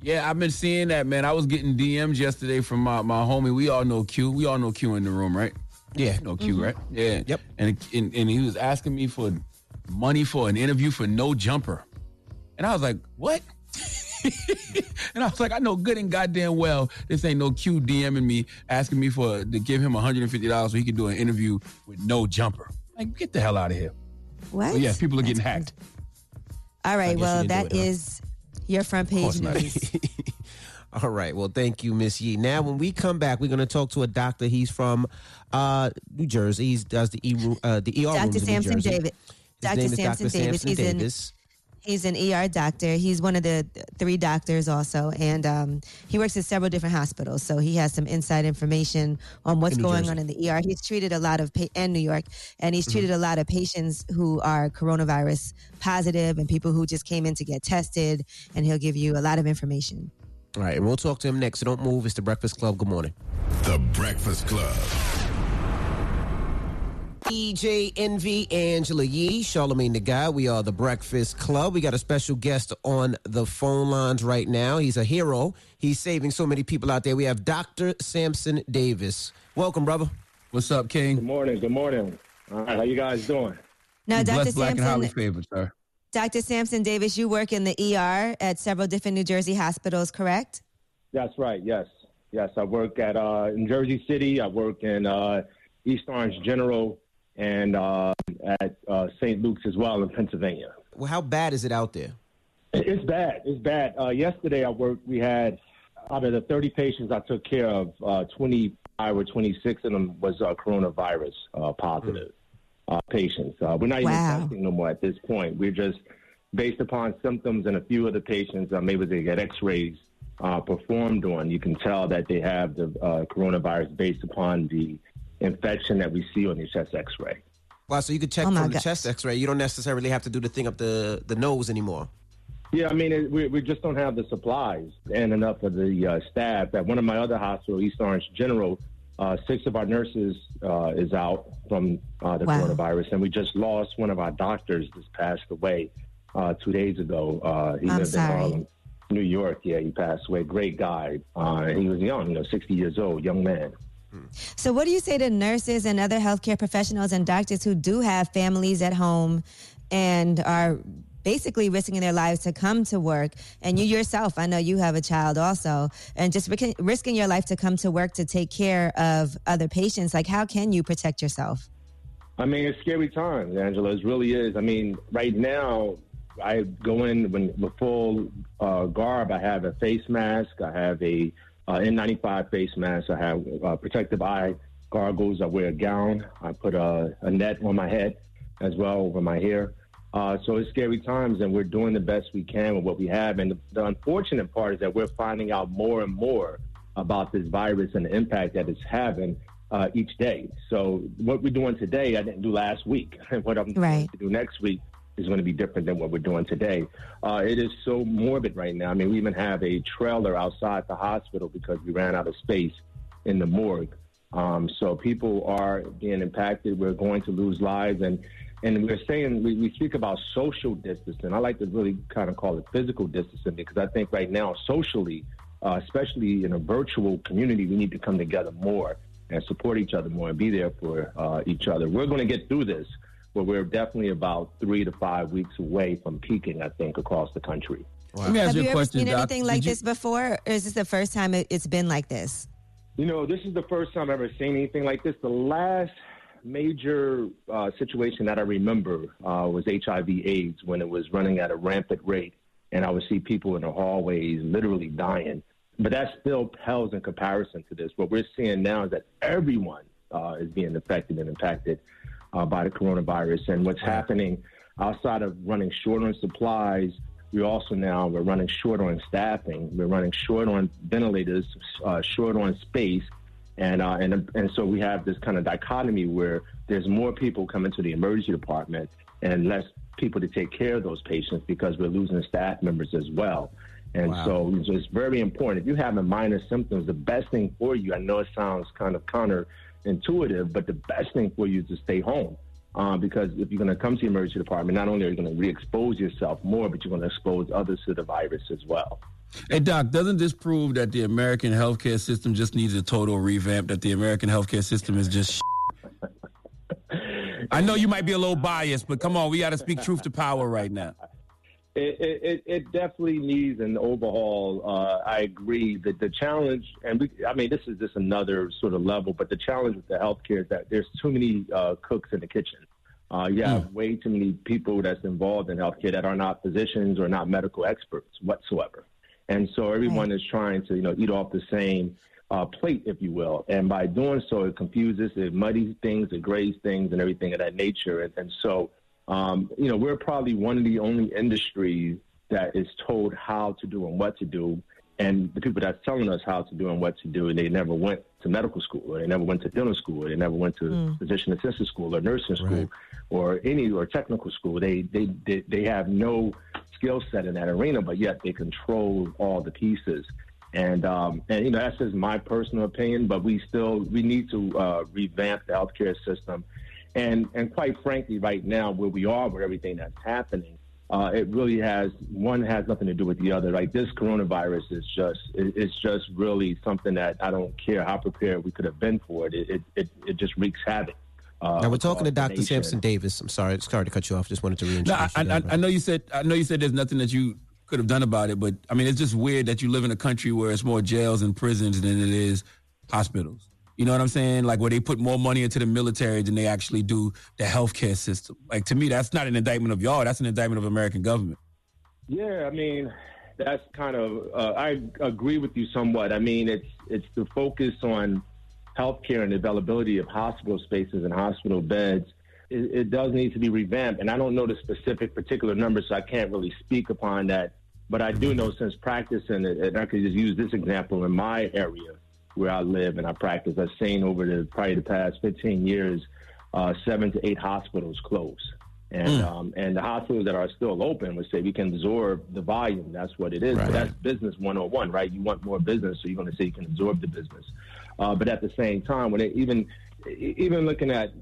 Yeah, I've been seeing that, man. I was getting DMs yesterday from my, my homie. We all know Q. We all know Q in the room, right? Yeah. no Q, Mm-hmm. right? Yeah. Yep. And, and and he was asking me for money for an interview for no jumper. And I was like, what? and I was like, I know good and goddamn well this ain't no Q DMing me asking me for to give him $150 so he can do an interview with no jumper. Like, get the hell out of here. What? But yeah, people are getting hacked. All right. Well, that is your front page news. All right. Well, thank you, Miss Yee. Now, when we come back, we're going to talk to a doctor. He's from uh, New Jersey. He does the E uh, the ER Dr. rooms Sampson. David. Dr. Sampson Dr. Davis. Sampson He's in- Davis. He's an ER doctor. He's one of the three doctors also, and um, he works at several different hospitals. So he has some inside information on what's going Jersey. on in the ER. He's treated a lot of pa- and New York, and he's Mm-hmm. treated a lot of patients who are coronavirus positive and people who just came in to get tested. And he'll give you a lot of information. All right. And we'll talk to him next. So don't move. It's the Breakfast Club. Good morning. The Breakfast Club. DJ Envy, Angela Yee, Charlemagne the Guy. We are the Breakfast Club. We got a special guest on the phone lines right now. He's a hero. He's saving so many people out there. We have Dr. Sampson Davis. Welcome, brother. What's up, King? Good morning. Good morning. All right, how you guys doing? Now, You Dr. blessed, black, and highly Sampson, favored, sir. Dr. Sampson Davis, you work in the ER at several different New Jersey hospitals, correct? That's right. Yes, yes. I work at uh, in Jersey City. I work in uh, East Orange General and uh, at uh, St. Luke's as well in Pennsylvania. Well, how bad is it out there? It's bad. It's bad. Uh, yesterday, I worked. We had out of the 30 patients I took care of, uh, 25 or 26 of them was uh, coronavirus uh, positive uh, patients. Uh, we're not even testing no more at this point. We're just based upon symptoms and a few of the patients. Um, maybe they get X-rays uh, performed on. You can tell that they have the uh, coronavirus based upon the infection that we see on the chest X-ray. Wow, so you could check Oh, my from the chest X-ray. You don't necessarily have to do the thing up the the nose anymore. Yeah, I mean, it, we, we just don't have the supplies and enough of the uh, staff. At one of my other hospitals, East Orange General, uh, six of our nurses uh, is out from uh, the Wow. coronavirus, and we just lost one of our doctors. This passed away uh, two days ago. Uh, he I'm lived sorry. in Harlem, New York. Yeah, he passed away. Great guy. Uh, he was young, you know, 60 years old, young man. So, what do you say to nurses and other healthcare professionals and doctors who do have families at home and are basically risking their lives to come to work? And you yourself, I know you have a child also, and just risking, your life to come to work to take care of other patients. Like, how can you protect yourself? I mean, it's scary times, Angela. It really is. I mean, right now, I go in when with full uh, garb. I have a face mask. I have a uh, N95 face mask. I have uh, protective eye goggles. I wear a gown. I put a, a net on my head as well over my hair. Uh, so it's scary times, and we're doing the best we can with what we have. And the, the unfortunate part is that we're finding out more and more about this virus and the impact that it's having uh, each day. So what we're doing today, I didn't do last week. And what I'm going to do next week is going to be different than what we're doing today. Uh, it is so morbid right now. I mean, we even have a trailer outside the hospital because we ran out of space in the morgue. Um, so people are being impacted. We're going to lose lives, and and we're saying we, we speak about social distancing. I like to really kind of call it physical distancing because I think right now socially, uh, especially in a virtual community, we need to come together more and support each other more and be there for uh, each other. We're going to get through this, but we're definitely about three to five weeks away from peaking. I think across the country. Let me ask have you you a ever question, seen Doc. anything like Did you- this before, or is this the first time it's been like this? You know, this is the first time I've ever seen anything like this. The last major uh, situation that I remember uh, was HIV/AIDS when it was running at a rampant rate, and I would see people in the hallways literally dying. But that still pales in comparison to this. What we're seeing now is that everyone uh, is being affected and impacted uh, by the coronavirus, and what's happening outside of running short on supplies. We also now we're running short on staffing. We're running short on ventilators, uh, short on space, and uh, and and so we have this kind of dichotomy where there's more people coming to the emergency department and less people to take care of those patients because we're losing staff members as well. And Wow. so it's very important. If you're having minor symptoms, the best thing for you, I know it sounds kind of counterintuitive, but the best thing for you is to stay home. Um, because if you're going to come to the emergency department, not only are you going to re-expose yourself more, but you're going to expose others to the virus as well. Hey, Doc, doesn't this prove that the American healthcare system just needs a total revamp? That the American healthcare system is just. I know you might be a little biased, but come on, we got to speak truth to power right now. It, it, it- it definitely needs an overhaul. Uh, I agree that the challenge, and we, I mean, this is just another sort of level, but the challenge with the healthcare is that there's too many uh, cooks in the kitchen. Uh, you have way too many people that's involved in healthcare that are not physicians or not medical experts whatsoever. And so everyone is trying to, you know, eat off the same uh, plate, if you will. And by doing so, it confuses, it muddies things, it grays things, and everything of that nature. And, and so, um, you know, we're probably one of the only industries that is told how to do and what to do. And the people that's telling us how to do and what to do, and they never went to medical school, or they never went to dental school, or they never went to Mm. physician assistant school, or nursing school, or any or technical school. They they they, they have no skill set in that arena, but yet they control all the pieces. And um, and you know that's just my personal opinion, but we still we need to uh, revamp the healthcare system. And and quite frankly, right now where we are with everything that's happening, uh, it really has one has nothing to do with the other. Like this coronavirus is just it, it's just really something that I don't care how prepared we could have been for. It it, it, it just wreaks havoc. Uh, now we're talking to Dr. nation. Sampson Davis. I'm sorry, sorry to cut you off. Just wanted to No, I, reintroduce you. I, I know you said I know you said there's nothing that you could have done about it, but I mean it's just weird that you live in a country where it's more jails and prisons than it is hospitals. You know what I'm saying? Like where they put more money into the military than they actually do the healthcare system. Like to me, that's not an indictment of y'all. That's an indictment of American government. Yeah, I mean, that's kind of. Uh, I agree with you somewhat. I mean, it's it's the focus on healthcare and availability of hospital spaces and hospital beds. It, it does need to be revamped, and I don't know the specific particular numbers, so I can't really speak upon that. But I do know since practicing it, and I could just use this example in my area where I live and I practice. I've seen over the probably the past 15 years, uh, seven to eight hospitals close. And um, and the hospitals that are still open would say we can absorb the volume. That's what it is. But that's business 101, right? You want more business, so you're going to say you can absorb the business. Uh, but at the same time, when it, even even looking at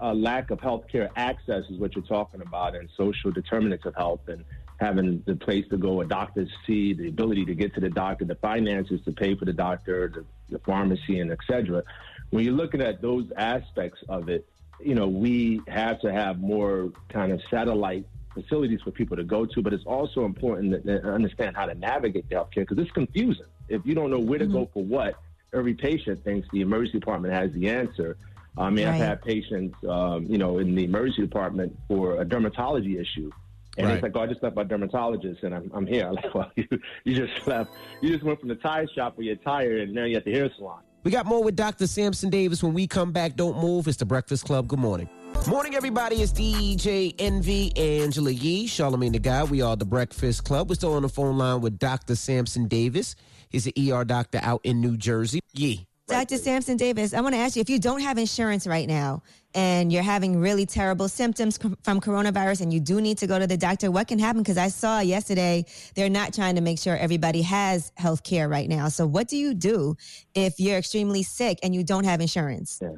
a lack of healthcare access is what you're talking about, and social determinants of health, and having the place to go, a doctor to see, the ability to get to the doctor, the finances to pay for the doctor, the, the pharmacy, and et cetera. When you're looking at those aspects of it, you know, we have to have more kind of satellite facilities for people to go to, but it's also important to understand how to navigate the healthcare because it's confusing. If you don't know where to go for what, every patient thinks the emergency department has the answer. I mean, I've had patients, um, you know, in the emergency department for a dermatology issue. And Right. it's like, oh, I just left my dermatologist and I'm, I'm here. I'm like, well, you, you just left. You just went from the tire shop where you're tired and now you're at the hair salon. We got more with Dr. Sampson Davis when we come back. Don't move. It's the Breakfast Club. Good morning. Morning, everybody. It's DJ Envy, Angela Yee, Charlamagne the God. We are the Breakfast Club. We're still on the phone line with Dr. Sampson Davis. He's an ER doctor out in New Jersey. Yee. Dr. Sampson Davis, I want to ask you if you don't have insurance right now and you're having really terrible symptoms from coronavirus and you do need to go to the doctor, what can happen? Because I saw yesterday they're not trying to make sure everybody has health care right now. So, what do you do if you're extremely sick and you don't have insurance? Yeah.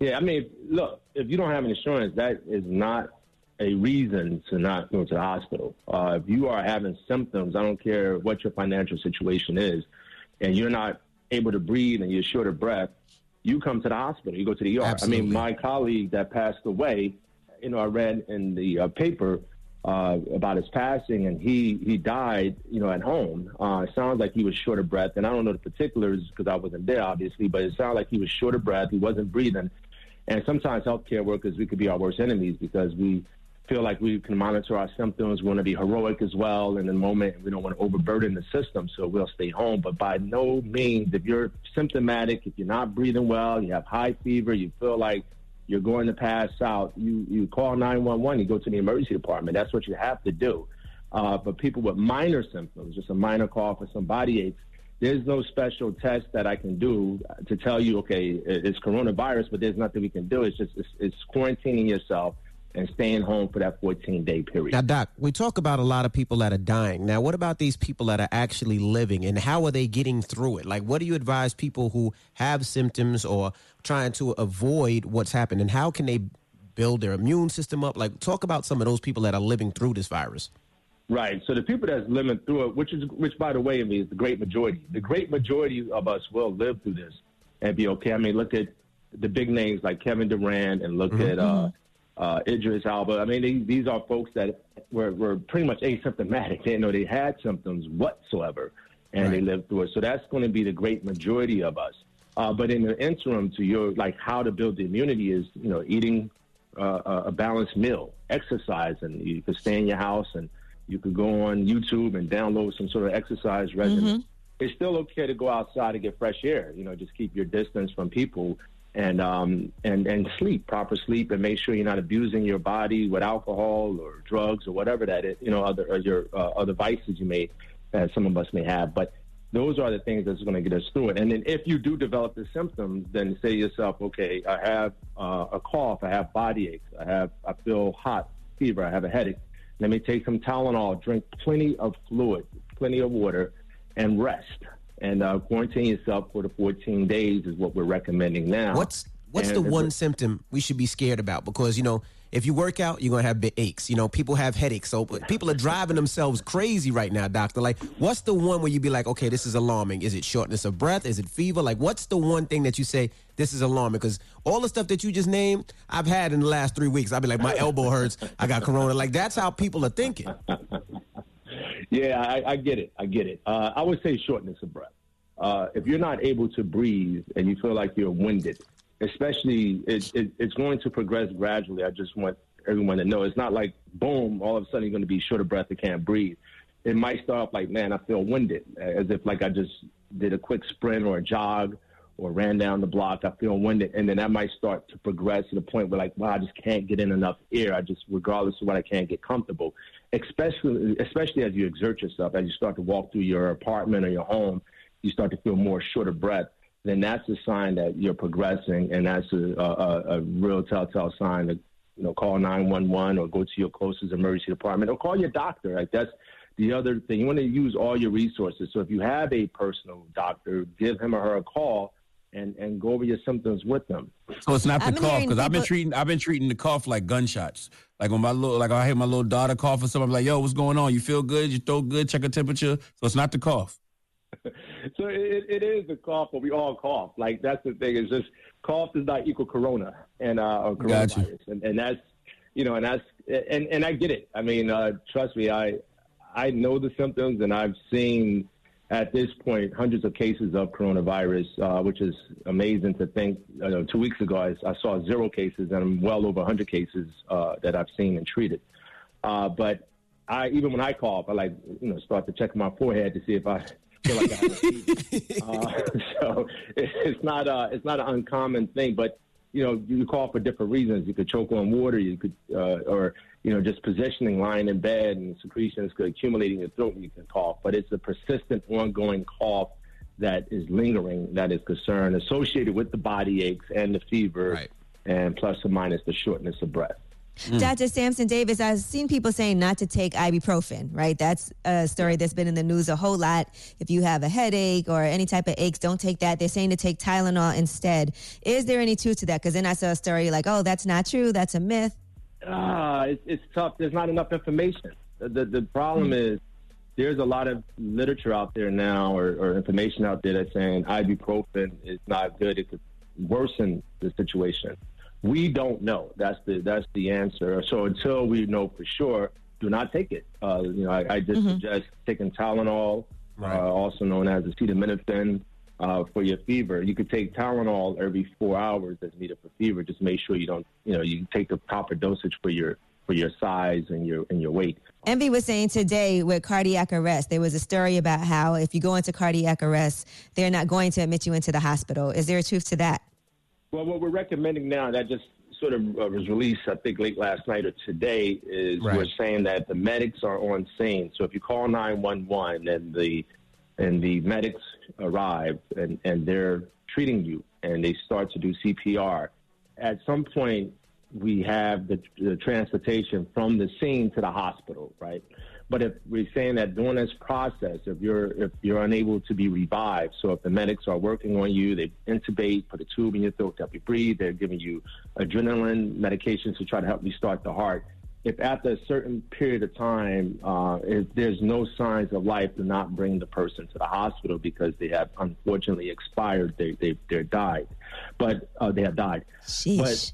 Yeah, I mean, look, if you don't have insurance, that is not a reason to not go to the hospital. Uh, if you are having symptoms, I don't care what your financial situation is, and you're not able to breathe and you're short of breath, you come to the hospital. You go to the ER. I mean, my colleague that passed away, you know, I read in the uh, paper uh, about his passing, and he he died, you know, at home. Uh, it sounds like he was short of breath, and I don't know the particulars because I wasn't there, obviously, but it sounded like he was short of breath. He wasn't breathing, and sometimes healthcare workers we could be our worst enemies because we feel like we can monitor our symptoms. We want to be heroic as well in the moment. We don't want to overburden the system, so we'll stay home. But by no means, if you're symptomatic, if you're not breathing well, you have high fever, you feel like you're going to pass out, you, you call 911, you go to the emergency department. That's what you have to do. Uh, but people with minor symptoms, just a minor cough or some body aches, there's no special test that I can do to tell you, okay, it's coronavirus, but there's nothing we can do. It's just it's, it's quarantining yourself and staying home for that 14 day period. Now, Doc, we talk about a lot of people that are dying. Now, what about these people that are actually living and how are they getting through it? Like, what do you advise people who have symptoms or trying to avoid what's happened? And how can they build their immune system up? Like, talk about some of those people that are living through this virus. Right. So the people that's living through it, which is which by the way, I mean, is the great majority. The great majority of us will live through this and be okay. I mean, look at the big names like Kevin Durant and look at uh, uh, Idris Elba. I mean, these, these are folks that were, were pretty much asymptomatic. They didn't know they had symptoms whatsoever, and they lived through it. So that's going to be the great majority of us. Uh, but in the interim, to your like how to build the immunity is you know eating uh, a a balanced meal, exercise, and you could stay in your house and you could go on YouTube and download some sort of exercise regimen. It's still okay to go outside and get fresh air. You know, just keep your distance from people and um, and and sleep proper sleep and make sure you're not abusing your body with alcohol or drugs or whatever that is. You know, other or your uh, other vices you may that some of us may have, but. Those are the things that's going to get us through it. And then if you do develop the symptoms, then say to yourself, okay, I have uh, a cough, I have body aches, I have, I feel hot, fever, I have a headache. Let me take some Tylenol, drink plenty of fluid, plenty of water, and rest. And uh, quarantine yourself for the 14 days is what we're recommending now. What's what's And the one symptom we should be scared about? Because you know, if you work out, you're gonna have big aches. You know, people have headaches, so people are driving themselves crazy right now, doctor. Like, what's the one where you be like, okay, this is alarming? Is it shortness of breath? Is it fever? Like, what's the one thing that you say this is alarming? Because all the stuff that you just named, I've had in the last three weeks. I'll be like, my elbow hurts. I got corona. Like, that's how people are thinking. Yeah, I, I get it. I get it. Uh, I would say shortness of breath. Uh, if you're not able to breathe and you feel like you're winded, especially it, it, it's going to progress gradually. I just want everyone to know it's not like boom, all of a sudden you're going to be short of breath and can't breathe. It might start off like, man, I feel winded, as if like I just did a quick sprint or a jog or ran down the block. I feel winded, and then that might start to progress to the point where like, wow, I just can't get in enough air. I just, regardless of what, I can't get comfortable. Especially, especially as you exert yourself, as you start to walk through your apartment or your home, you start to feel more short of breath. Then that's a sign that you're progressing, and that's a, a, a real telltale sign that you know call 911 or go to your closest emergency department or call your doctor. Like that's the other thing. You want to use all your resources. So if you have a personal doctor, give him or her a call and and go over your symptoms with them. So it's not the I'm cough because I've been treating I've been treating the cough like gunshots. Like when my little like I hear my little daughter cough or something, I'm like, yo, what's going on? You feel good? You throw good? Check her temperature. So it's not the cough. So it, it is the cough, but we all cough. Like that's the thing. Is just cough does not equal corona and uh, or Gotcha. coronavirus, and, and that's you know, and that's and and I get it. I mean, uh, trust me, I I know the symptoms, and I've seen at this point hundreds of cases of coronavirus, uh, which is amazing to think. Uh, two weeks ago, I, I saw zero cases, and I'm well over 100 cases uh, that I've seen and treated. Uh, but I even when I cough, I like you know start to check my forehead to see if I feel like I have a fever. uh, so it, it's not a it's not an uncommon thing, but you know you cough for different reasons. You could choke on water, you could uh, or you know just positioning, lying in bed, and secretions could accumulate in your throat, and you can cough. But it's a persistent, ongoing cough that is lingering, that is concern associated with the body aches and the fever, and plus or minus the shortness of breath. Dr. Sampson Davis, I've seen people saying not to take ibuprofen, right? That's a story that's been in the news a whole lot. If you have a headache or any type of aches, don't take that. They're saying to take Tylenol instead. Is there any truth to that? Because then I saw a story like, oh, that's not true. That's a myth. Ah, it's, it's tough. There's not enough information. The, the, the problem is there's a lot of literature out there now or, or information out there that's saying ibuprofen is not good. It could worsen the situation. We don't know. That's the that's the answer. So until we know for sure, do not take it. Uh, you know, I, I just suggest taking Tylenol, uh, also known as acetaminophen, uh, for your fever. You could take Tylenol every four hours as needed for fever. Just make sure you don't, you know, you take the proper dosage for your for your size and your and your weight. Envy was saying today with cardiac arrest, there was a story about how if you go into cardiac arrest, they're not going to admit you into the hospital. Is there a truth to that? Well, what we're recommending now, that just sort of uh, was released, I think, late last night or today, is Right. we're saying that the medics are on scene. So if you call 911 and the and the medics arrive and, and they're treating you and they start to do CPR, at some point we have the, the transportation from the scene to the hospital, right? But if we're saying that during this process, if you're if you're unable to be revived, so if the medics are working on you, they intubate, put a tube in your throat to help you breathe, they're giving you adrenaline medications to try to help restart the heart. If after a certain period of time, uh, if there's no signs of life, do not bring the person to the hospital because they have unfortunately expired. They they they're died, but uh, they have died. But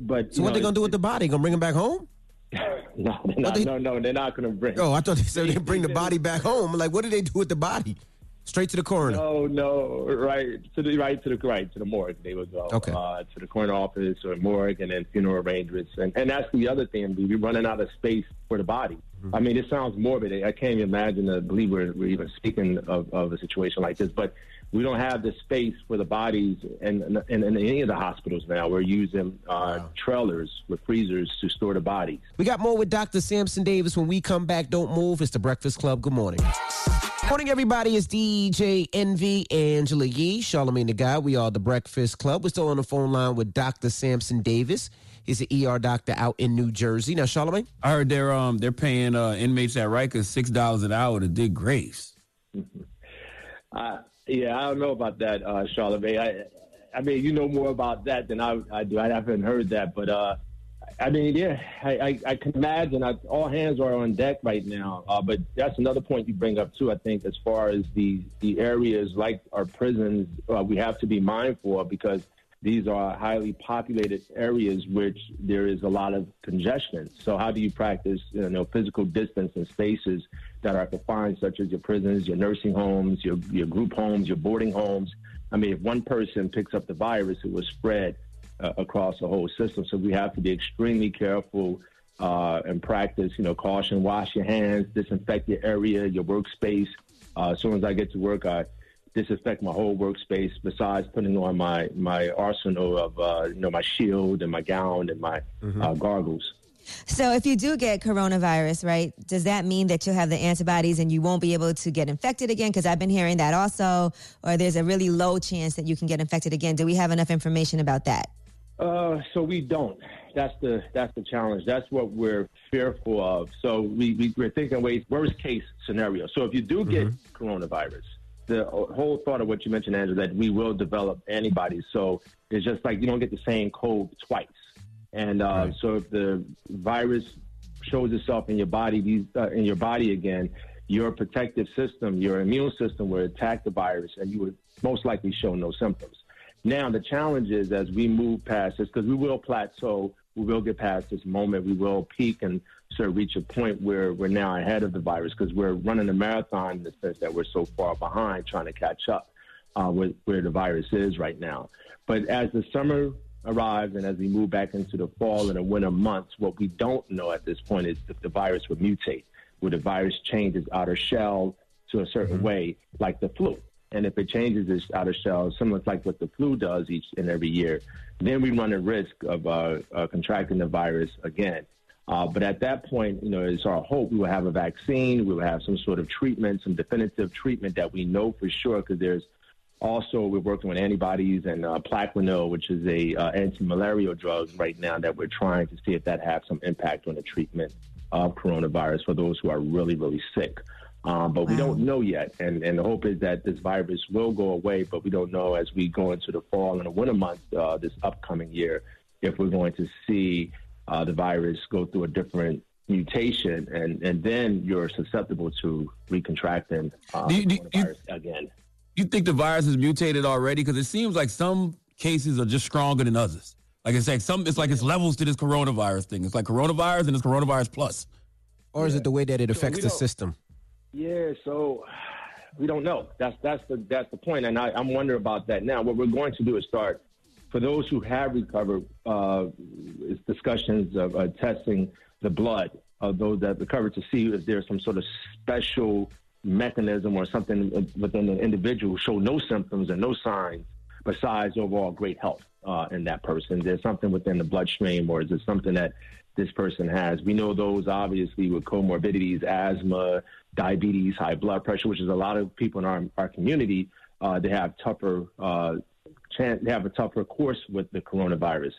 but So what they gonna do with the body? Gonna bring him back home? No, they're not, they- no, no, they're not going to bring. Oh, I thought they said they bring the body back home. Like, what do they do with the body? Straight to the coroner. No, no, right to the right to the right to the morgue. They would go Okay. uh, to the coroner office or morgue, and then funeral arrangements. And and that's the other thing. We're running out of space for the body. Mm-hmm. I mean, it sounds morbid. I can't even imagine. I believe we're, we're even speaking of, of a situation like this, but we don't have the space for the bodies. And in, in, in any of the hospitals now, we're using uh, trailers with freezers to store the bodies. We got more with Dr. Sampson Davis when we come back. Don't move. It's the Breakfast Club. Good morning. Morning, everybody. It's DJ Envy, Angela Yee, Charlamagne the God. We are the Breakfast Club. We're still on the phone line with Dr. Sampson Davis. He's an ER doctor out in New Jersey. Now, Charlamagne? I heard they're um they're paying uh, inmates at Rikers six dollars an hour to dig graves. Uh, yeah, I don't know about that, uh, Charlamagne. I, I mean, you know more about that than I, I do. I haven't heard that, but uh, I mean, yeah, I, I, I can imagine. I, all hands are on deck right now. Uh, but that's another point you bring up too. I think as far as the the areas like our prisons, uh, we have to be mindful of because these are highly populated areas which there is a lot of congestion. So how do you practice, you know, physical distance in spaces that are confined, such as your prisons, your nursing homes, your your group homes, your boarding homes? I mean, if one person picks up the virus, it will spread uh, across the whole system. So we have to be extremely careful uh, and practice, you know, caution, wash your hands, disinfect your area, your workspace. Uh, as soon as I get to work, I disinfect my whole workspace. Besides putting on my my arsenal of uh, you know my shield and my gown and my uh, gargles. So if you do get coronavirus, right, does that mean that you'll have the antibodies and you won't be able to get infected again? Because I've been hearing that also, or there's a really low chance that you can get infected again. Do we have enough information about that? Uh, so we don't. That's the that's the challenge. That's what we're fearful of. So we, we we're thinking ways worst case scenario. So if you do get coronavirus, the whole thought of what you mentioned, Andrew, that we will develop antibodies. So it's just like you don't get the same cold twice. And uh, so if the virus shows itself in your body, these, uh, in your body again, your protective system, your immune system will attack the virus, and you would most likely show no symptoms. Now the challenge is as we move past this, because we will plateau, we will get past this moment, we will peak and sort of reach a point where we're now ahead of the virus because we're running a marathon in the sense that we're so far behind trying to catch up uh, with where the virus is right now. But as the summer arrives and as we move back into the fall and the winter months, what we don't know at this point is if the virus will mutate, will the virus change its outer shell to a certain way, like the flu. And if it changes its outer shell, similar to like what the flu does each and every year, then we run a risk of uh, uh, contracting the virus again. Uh, but at that point, you know, it's our hope we will have a vaccine, we will have some sort of treatment, some definitive treatment that we know for sure, because there's also we're working with antibodies and uh, Plaquenil, which is a uh, anti-malarial drug right now that we're trying to see if that has some impact on the treatment of coronavirus for those who are really, really sick. Um, but we don't know yet, and and the hope is that this virus will go away. But we don't know as we go into the fall and the winter months uh, this upcoming year if we're going to see uh, the virus go through a different mutation, and and then you're susceptible to recontracting uh, Do you- do you- again. You think the virus is mutated already? Because it seems like some cases are just stronger than others. Like it's like some, it's like it's levels to this coronavirus thing. It's like coronavirus and it's coronavirus plus. Or is it the way that it affects we the system? Yeah, so we don't know. That's that's the that's the point, and I, I'm wondering about that now. What we're going to do is start for those who have recovered. Uh, is discussions of uh, testing the blood of those that recovered to see if there's some sort of special mechanism or something within the individual who show no symptoms and no signs besides overall great health uh, in that person. There's something within the bloodstream, or is it something that this person has? We know those obviously with comorbidities, asthma, diabetes, high blood pressure, which is a lot of people in our, our community. Uh, they have tougher. Uh, chance, they have a tougher course with the coronavirus,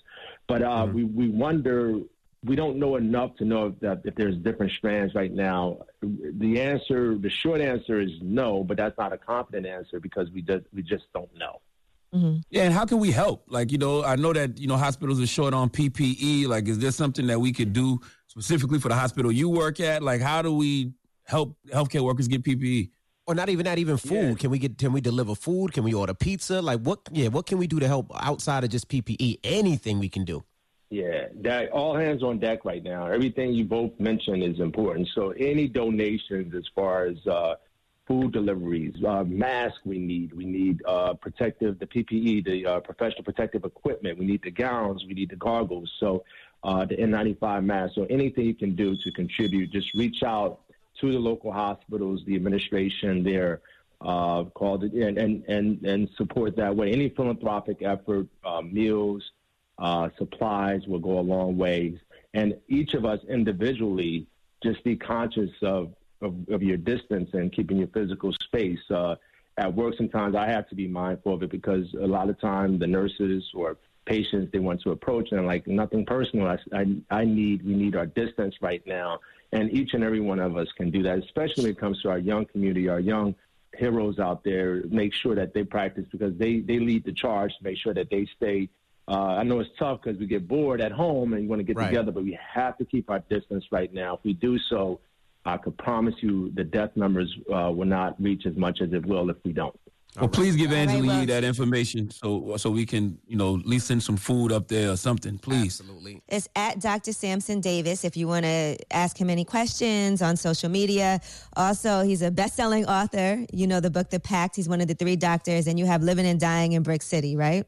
but uh, we we wonder. We don't know enough to know if, that, if there's different strands right now. The answer, the short answer is no, but that's not a confident answer because we just we just don't know. Yeah, and how can we help? Like, you know, I know that, you know, hospitals are short on PPE. Like, is there something that we could do specifically for the hospital you work at? Like, how do we help healthcare workers get PPE? Or not even that, even food. Can we get? Can we deliver food? Can we order pizza? Like what? Yeah, what can we do to help outside of just PPE? Anything we can do. Yeah, that all hands on deck right now. Everything you both mentioned is important. So any donations as far as uh, food deliveries, uh, masks we need. We need uh, protective, the PPE, the uh, professional protective equipment. We need the gowns. We need the goggles. So uh, the N95 mask. So anything you can do to contribute, just reach out to the local hospitals, the administration there. Uh, called it and, and and and support that way. Any philanthropic effort, uh, meals, uh, supplies will go a long ways. And each of us individually just be conscious of, of, of your distance and keeping your physical space. Uh, at work, sometimes I have to be mindful of it because a lot of time the nurses or patients they want to approach and I'm like nothing personal. I, I, I need we need our distance right now, and each and every one of us can do that. Especially when it comes to our young community, our young heroes out there. Make sure that they practice because they they lead the charge to make sure that they stay Uh, I know it's tough because we get bored at home and you want to get Right. together, but we have to keep our distance right now. If we do so, I could promise you the death numbers uh, will not reach as much as it will if we don't. Well, please give All right, Angela well- that information so so we can you know at least send some food up there or something. Please. Absolutely. It's at Dr. Sampson Davis if you want to ask him any questions on social media. Also, he's a best-selling author. You know the book The Pact. He's one of the three doctors, and you have Living and Dying in Brick City, right?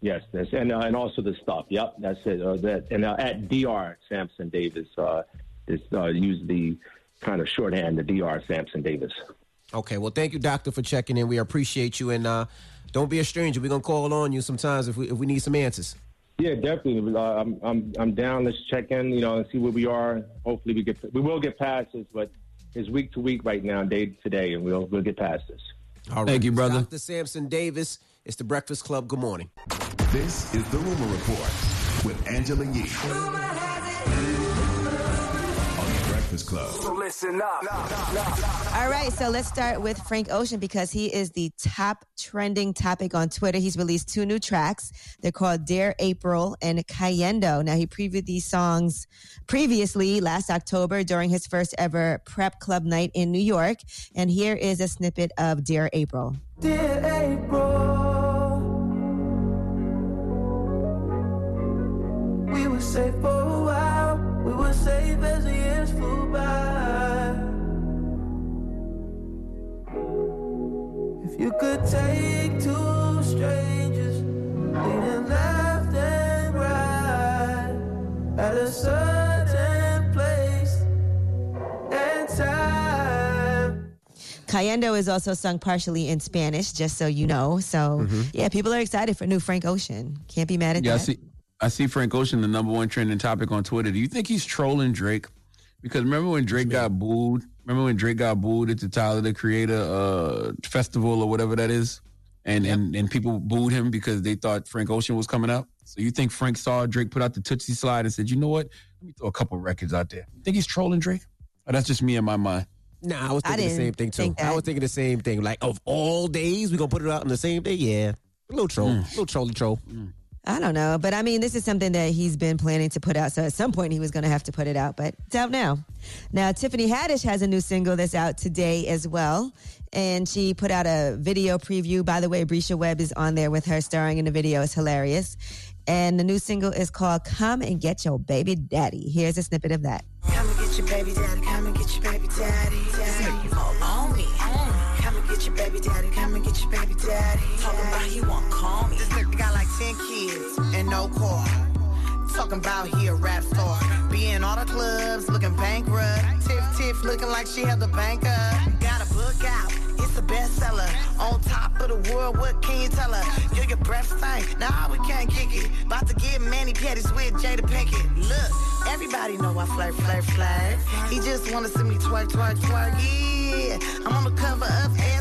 Yes, that's, and uh, and also the stuff. Yep, that's it. Uh, that and uh, at Dr. Sampson Davis, uh, is uh, use the kind of shorthand, the Dr. Sampson Davis. Okay, well, thank you, doctor, for checking in. We appreciate you, and uh, don't be a stranger. We're gonna call on you sometimes if we if we need some answers. Yeah, definitely. Uh, I'm I'm I'm down. Let's check in, you know, and see where we are. Hopefully, we get we will get past this, but it's week to week right now, day to day, and we'll we'll get past this. All Thank you, brother. Dr. Sampson Davis. It's the Breakfast Club. Good morning. This is the Rumor Report with Angela Yee. On the Breakfast Club. So listen up. All right, so let's start with Frank Ocean because he is the top trending topic on Twitter. He's released two new tracks. They're called Dear April and Cayendo. Now, he previewed these songs previously last October during his first ever prep club night in New York. And here is a snippet of Dear April. Dear April, we were safe for you could take two strangers, leaning left and right, at a certain place and time. Cayendo is also sung partially in Spanish, just so you know. So, mm-hmm. yeah, people are excited for new Frank Ocean. Can't be mad at Yeah, I that. see. I see Frank Ocean, the number one trending topic on Twitter. Do you think he's trolling Drake? Because remember when Drake got booed? Remember when Drake got booed at the Tyler the Creator uh, festival or whatever that is, and and and people booed him because they thought Frank Ocean was coming out. So you think Frank saw Drake put out the Toosie slide and said, you know what? Let me throw a couple records out there. You think he's trolling Drake? Or that's just me in my mind. Nah, I was I thinking the same thing too. think I was thinking the same thing. Like of all days, we gonna put it out on the same day. Yeah, a little troll, a little trolly troll. I don't know, but I mean, this is something that he's been planning to put out. So at some point, he was going to have to put it out, but it's out now. Now, Tiffany Haddish has a new single that's out today as well, and she put out a video preview. By the way, Brisha Webb is on there with her starring in the video. It's hilarious, and the new single is called "Come and Get Your Baby Daddy." Here's a snippet of that. Come and get your baby daddy. Come and get your baby daddy. daddy. Get your baby daddy. Come and get your baby daddy. Talking about he won't call me. This nigga got like 10 kids and no car. Talking about he a rap star. Be in all the clubs looking bankrupt. Tiff Tiff looking like she had the bank up. Got a book out. It's a bestseller. On top of the world, what can you tell her? Yo, your breath stink. Nah, we can't kick it. About to get Manny Pettis with Jada Pinkett. Look, everybody know I flirt, flirt, flirt. He just wanna see me twerk, twerk, twerk. Yeah, I'm on the cover of.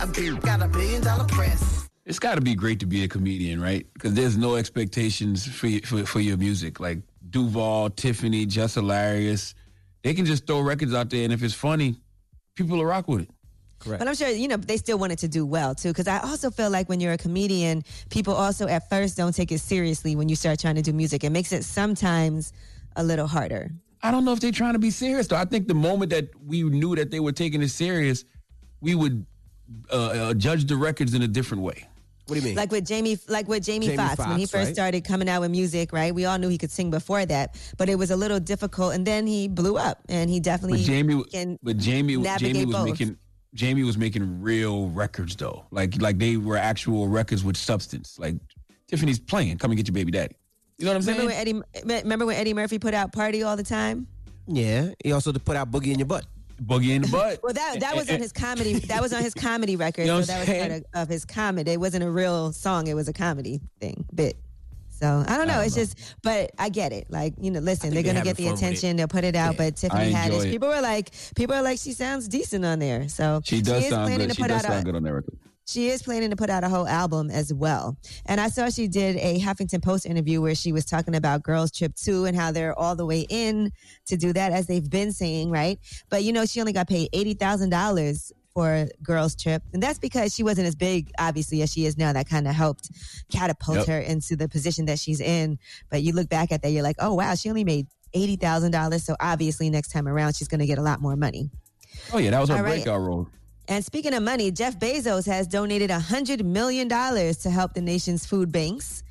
I got a billion dollar press. It's got to be great to be a comedian, right? Because there's no expectations for, y- for for your music. Like Duval, Tiffany, Just Hilarious, they can just throw records out there, and if it's funny, people will rock with it. Correct. But I'm sure, you know, they still want it to do well too. Cause I also feel like when you're a comedian, people also at first don't take it seriously when you start trying to do music. It makes it sometimes a little harder. I don't know if they're trying to be serious though. I think the moment that we knew that they were taking it serious, we would uh, uh, judge the records in a different way. What do you mean? Like with Jamie, like with Jamie, Jamie Foxx when he first right? started coming out with music, right? We all knew he could sing before that, but it was a little difficult. And then he blew up, and he definitely But Jamie, can but Jamie, Jamie was both. making Jamie was making real records though. Like like they were actual records with substance. Like Tiffany's playing, come and get your baby daddy. You know what I'm saying? Remember when Eddie? Remember when Eddie Murphy put out "Party All the Time"? Yeah, he also put out Boogie in Your Butt. Boogie in the butt. Well, that that was on his comedy. That was on his comedy record. You know so that was part of, of his comedy. It wasn't a real song. It was a comedy thing bit. So I don't know. it's just, but I get it. Like you know, listen, they're they're gonna get the having fun with attention. They'll put it out. But Tiffany I Haddish, it. people were like, people are like, she sounds decent on there. So She does is sound planning good. to She put does out sound a, good on that record. She is planning to put out a whole album as well. And I saw she did a Huffington Post interview where she was talking about Girls Trip 2 and how they're all the way in to do that, as they've been saying, right? But you know, she only got paid $80,000 for girls trip, and that's because she wasn't as big, obviously, as she is now. That kind of helped catapult Yep. her into the position that she's in. But you look back at that, you're like, oh wow, she only made eighty thousand dollars. So obviously, next time around, she's going to get a lot more money. Oh yeah, that was her right. breakout role. And speaking of money, Jeff Bezos has donated $100 million to help the nation's food banks.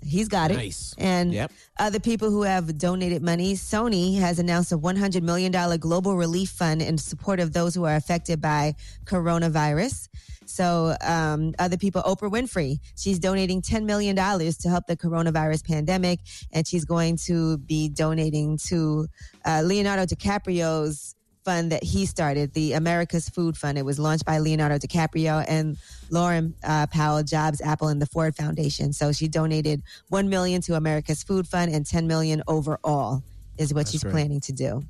He's got it. And Yep. other people who have donated money, Sony has announced a $100 million global relief fund in support of those who are affected by coronavirus. So, um, other people, Oprah Winfrey, she's donating $10 million to help the coronavirus pandemic. And she's going to be donating to uh, Leonardo DiCaprio's fund that he started, the America's Food Fund. It was launched by Leonardo DiCaprio and Lauren uh, Powell, Jobs, Apple, and the Ford Foundation. So she donated one million to America's Food Fund and ten million overall is what she's right. planning to do.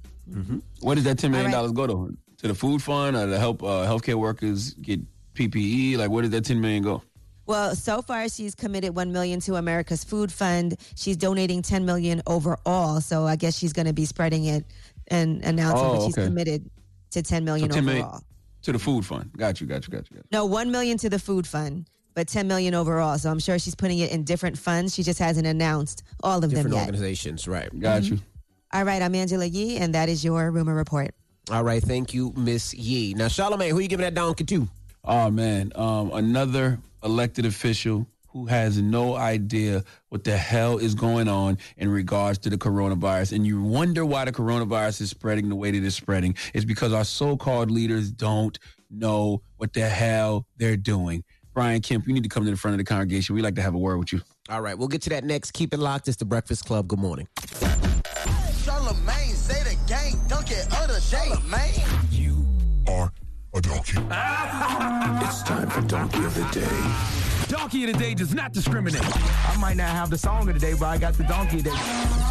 What does that ten million All dollars go to? To the food fund or to help uh, healthcare workers get PPE? Like, where did that ten million go? Well, so far she's committed 1 million to America's Food Fund. She's donating 10 million overall, so I guess she's going to be spreading it and announcing Oh, that she's okay. committed to 10 million So 10 million overall. to the food fund. Got you, got you, got you, got you. No, 1 million to the food fund, but 10 million overall. So I'm sure she's putting it in different funds. She just hasn't announced all of Different them yet. organizations, right? Got you. All right, I'm Angela Yee, and that is your rumor report. All right, thank you, Miss Yee. Now, Charlamagne, who are you giving that donkey to? Oh man, um, another elected official who has no idea what the hell is going on in regards to the coronavirus. And you wonder why the coronavirus is spreading the way that it's spreading. It's because our so-called leaders don't know what the hell they're doing. Brian Kemp, you need to come to the front of the congregation. We'd like to have a word with you. All right, we'll get to that next. Keep it locked. It's the Breakfast Club. Good morning. Charlamagne, say the gang, dunk it of the day, man. You are a donkey. It's time for Donkey of the Day. Donkey of the day does not discriminate. I might not have the song of the day, but I got the donkey of the day.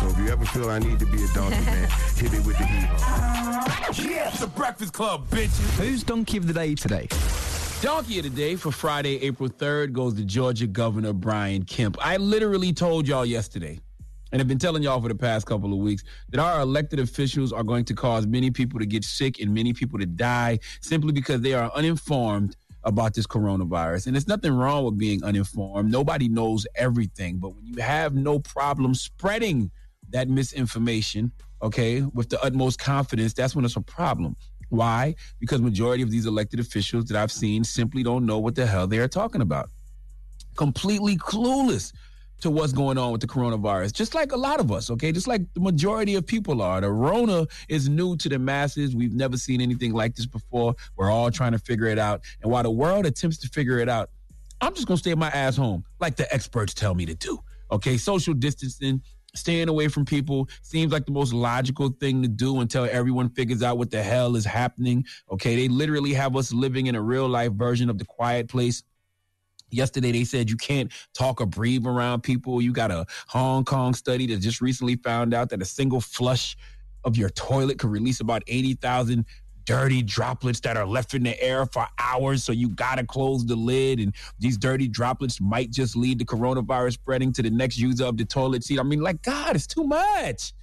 So if you ever feel I need to be a donkey man, hit me with the heave Yeah, it's the Breakfast Club, bitches. Who's donkey of the day today? Donkey of the day for Friday, April 3rd goes to Georgia Governor Brian Kemp. I literally told y'all yesterday, and I've been telling y'all for the past couple of weeks, that our elected officials are going to cause many people to get sick and many people to die simply because they are uninformed about this coronavirus. And there's nothing wrong with being uninformed. Nobody knows everything. But when you have no problem spreading that misinformation, okay, with the utmost confidence, that's when it's a problem. Why? Because majority of these elected officials that I've seen simply don't know what the hell they are talking about. Completely clueless to what's going on with the coronavirus, just like a lot of us, okay? Just like the majority of people are. The Rona is new to the masses. We've never seen anything like this before. We're all trying to figure it out. And while the world attempts to figure it out, I'm just gonna stay my ass home, like the experts tell me to do. Okay, social distancing, staying away from people seems like the most logical thing to do until everyone figures out what the hell is happening. Okay, they literally have us living in a real life version of the quiet place. Yesterday, they said you can't talk or breathe around people. You got a Hong Kong study that just recently found out that a single flush of your toilet could release about 80,000 dirty droplets that are left in the air for hours. So you got to close the lid. And these dirty droplets might just lead to coronavirus spreading to the next user of the toilet seat. I mean, like, God, it's too much.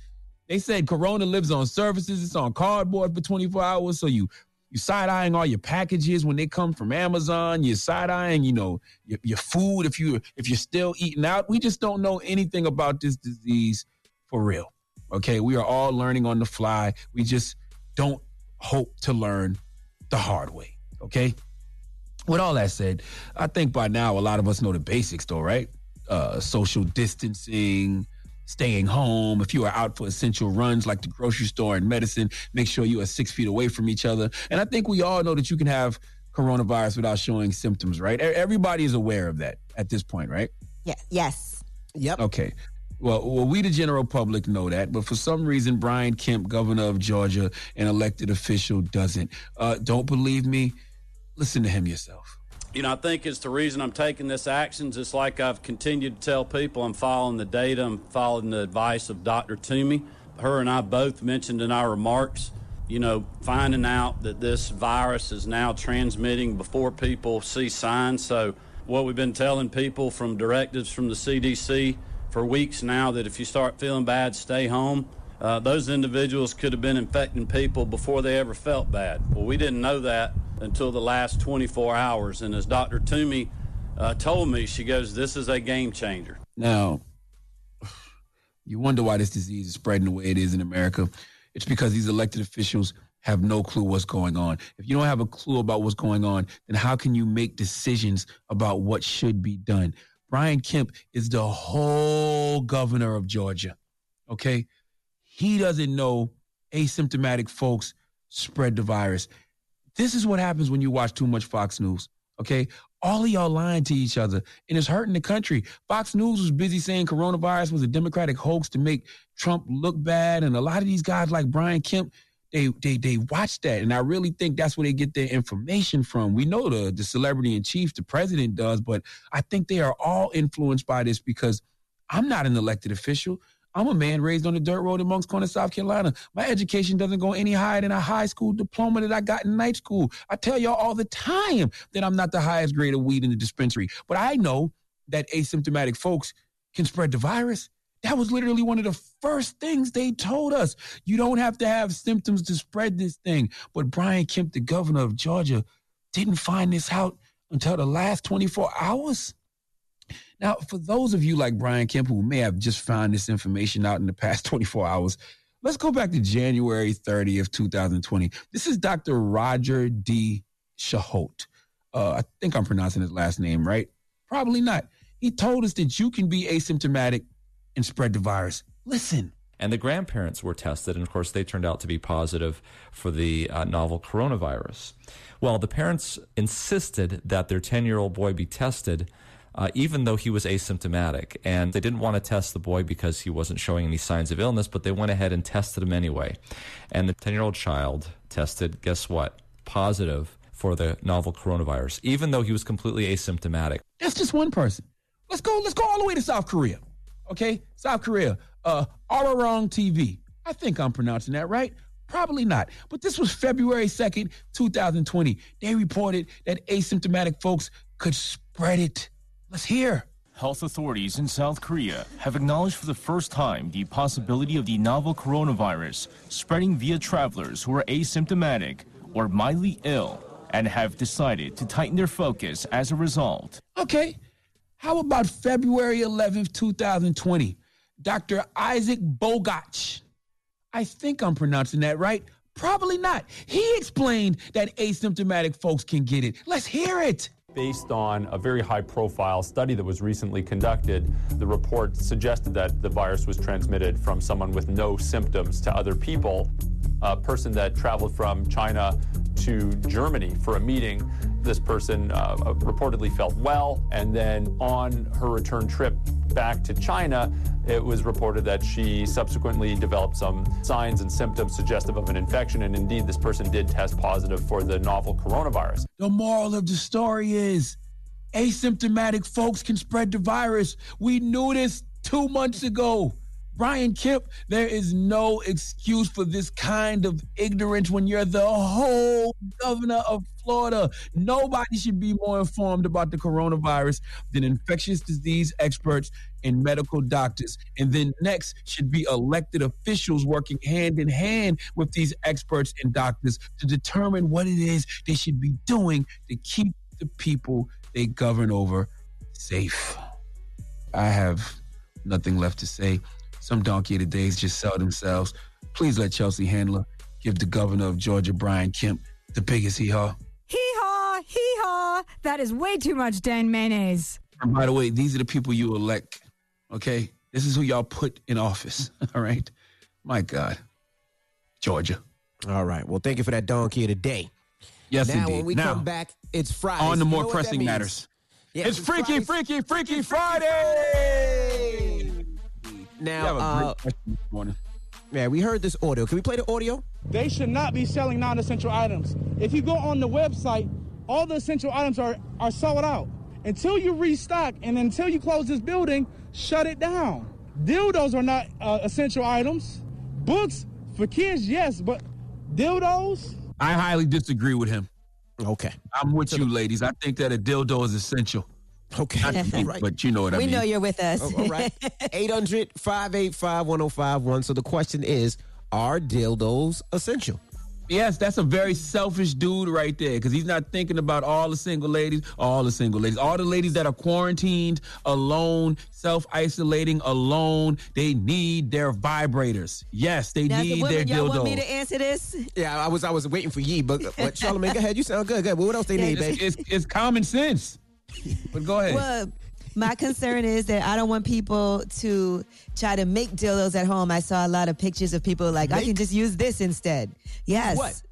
They said Corona lives on surfaces. It's on cardboard for 24 hours. So you you side eyeing all your packages when they come from Amazon. You're side eyeing, you know, your, your food if you if you're still eating out. We just don't know anything about this disease for real. Okay, we are all learning on the fly. We just don't hope to learn the hard way. Okay. With all that said, I think by now a lot of us know the basics, though, right? Uh, social distancing, staying home. If you are out for essential runs like the grocery store and medicine, make sure you are six feet away from each other. And I think we all know that you can have coronavirus without showing symptoms, right? E- Everybody is aware of that at this point, right? Yeah. Yes. Yep. Okay. Well, well, we the general public know that, but for some reason, Brian Kemp, governor of Georgia, an elected official, doesn't. Uh, don't believe me? Listen to him yourself. You know, I think it's the reason I'm taking this action. Just like I've continued to tell people, I'm following the data, I'm following the advice of Dr. Toomey. Her and I both mentioned in our remarks, you know, finding out that this virus is now transmitting before people see signs. So, what we've been telling people from directives from the CDC for weeks now that if you start feeling bad, stay home. Uh, those individuals could have been infecting people before they ever felt bad. Well, we didn't know that until the last 24 hours. And as Dr. Toomey uh, told me, she goes, This is a game changer. Now, you wonder why this disease is spreading the way it is in America. It's because these elected officials have no clue what's going on. If you don't have a clue about what's going on, then how can you make decisions about what should be done? Brian Kemp is the whole governor of Georgia. Okay? He doesn't know asymptomatic folks spread the virus. This is what happens when you watch too much Fox News. Okay? All of y'all lying to each other, and it's hurting the country. Fox News was busy saying coronavirus was a Democratic hoax to make Trump look bad, and a lot of these guys like Brian Kemp, they they they watch that, and I really think that's where they get their information from. We know the the celebrity in chief, the president does, but I think they are all influenced by this because I'm not an elected official. I'm a man raised on the dirt road in Moncks Corner, South Carolina. My education doesn't go any higher than a high school diploma that I got in night school. I tell y'all all the time that I'm not the highest grade of weed in the dispensary, but I know that asymptomatic folks can spread the virus. That was literally one of the first things they told us. You don't have to have symptoms to spread this thing. But Brian Kemp, the governor of Georgia, didn't find this out until the last 24 hours. Now, for those of you like Brian Kemp who may have just found this information out in the past 24 hours, let's go back to January 30th, 2020. This is Dr. Roger D. Seheult. Uh, I think I'm pronouncing his last name right. Probably not. He told us that you can be asymptomatic and spread the virus. Listen. And the grandparents were tested, and of course, they turned out to be positive for the uh, novel coronavirus. Well, the parents insisted that their 10 year old boy be tested. Uh, even though he was asymptomatic. And they didn't want to test the boy because he wasn't showing any signs of illness, but they went ahead and tested him anyway. And the 10 year old child tested, guess what? Positive for the novel coronavirus, even though he was completely asymptomatic. That's just one person. Let's go. Let's go all the way to South Korea. Okay, South Korea. Uh, Arirang TV. I think I'm pronouncing that right. Probably not. But this was February 2nd, 2020. They reported that asymptomatic folks could spread it. Let's hear. Health authorities in South Korea have acknowledged for the first time the possibility of the novel coronavirus spreading via travelers who are asymptomatic or mildly ill and have decided to tighten their focus as a result. Okay. How about February 11th, 2020? Dr. Isaac Bogoch. I think I'm pronouncing that right. Probably not. He explained that asymptomatic folks can get it. Let's hear it. Based on a very high profile study that was recently conducted, the report suggested that the virus was transmitted from someone with no symptoms to other people. A person that traveled from China to Germany for a meeting. This person uh, reportedly felt well, and then on her return trip back to China, it was reported that she subsequently developed some signs and symptoms suggestive of an infection, and indeed, this person did test positive for the novel coronavirus. The moral of the story is asymptomatic folks can spread the virus. We knew this two months ago. Brian Kemp, there is no excuse for this kind of ignorance when you're the whole governor of Florida. Nobody should be more informed about the coronavirus than infectious disease experts and medical doctors. And then next should be elected officials working hand in hand with these experts and doctors to determine what it is they should be doing to keep the people they govern over safe. I have nothing left to say. Some donkey of the days just sell themselves. Please let Chelsea Handler give the governor of Georgia, Brian Kemp, the biggest hee haw. Hee haw, hee haw. That is way too much Dan mayonnaise. And by the way, these are the people you elect. Okay? This is who y'all put in office. All right? My God. Georgia. All right. Well, thank you for that donkey of the day. Yes, now, indeed. when we Now, come back, it's Friday. On to You more know pressing matters. Yeah, it's Freaky, Freaky, Freaky Friday. Now, have a uh, question this morning. Yeah, we heard this audio. Can we play the audio? They should not be selling non-essential items. If you go on the website, all the essential items are, are sold out. Until you restock and until you close this building, shut it down. Dildos are not uh, essential items. Books for kids, yes, but dildos? I highly disagree with him. Okay. I'm with you, ladies. I think that a dildo is essential. Okay. Not to Right. but you know what I we mean. We know you're with us. Oh, all right. 800 585 1051. So the question is Are dildos essential? Yes, that's a very selfish dude right there because he's not thinking about all the single ladies, all the single ladies, all the ladies that are quarantined, alone, self isolating, alone. They need their vibrators. Yes, they Now, as a need woman, their y'all want me to answer this? Yeah, I was I was waiting for ye, but but Charlamagne, go ahead. You sound good. Good. Well, What else they need, babe? It's, it's, it's common sense. But go ahead. Well, my concern is that I don't want people to try to make dildos at home. I saw a lot of pictures of people like, I can just use this instead. Yes. What?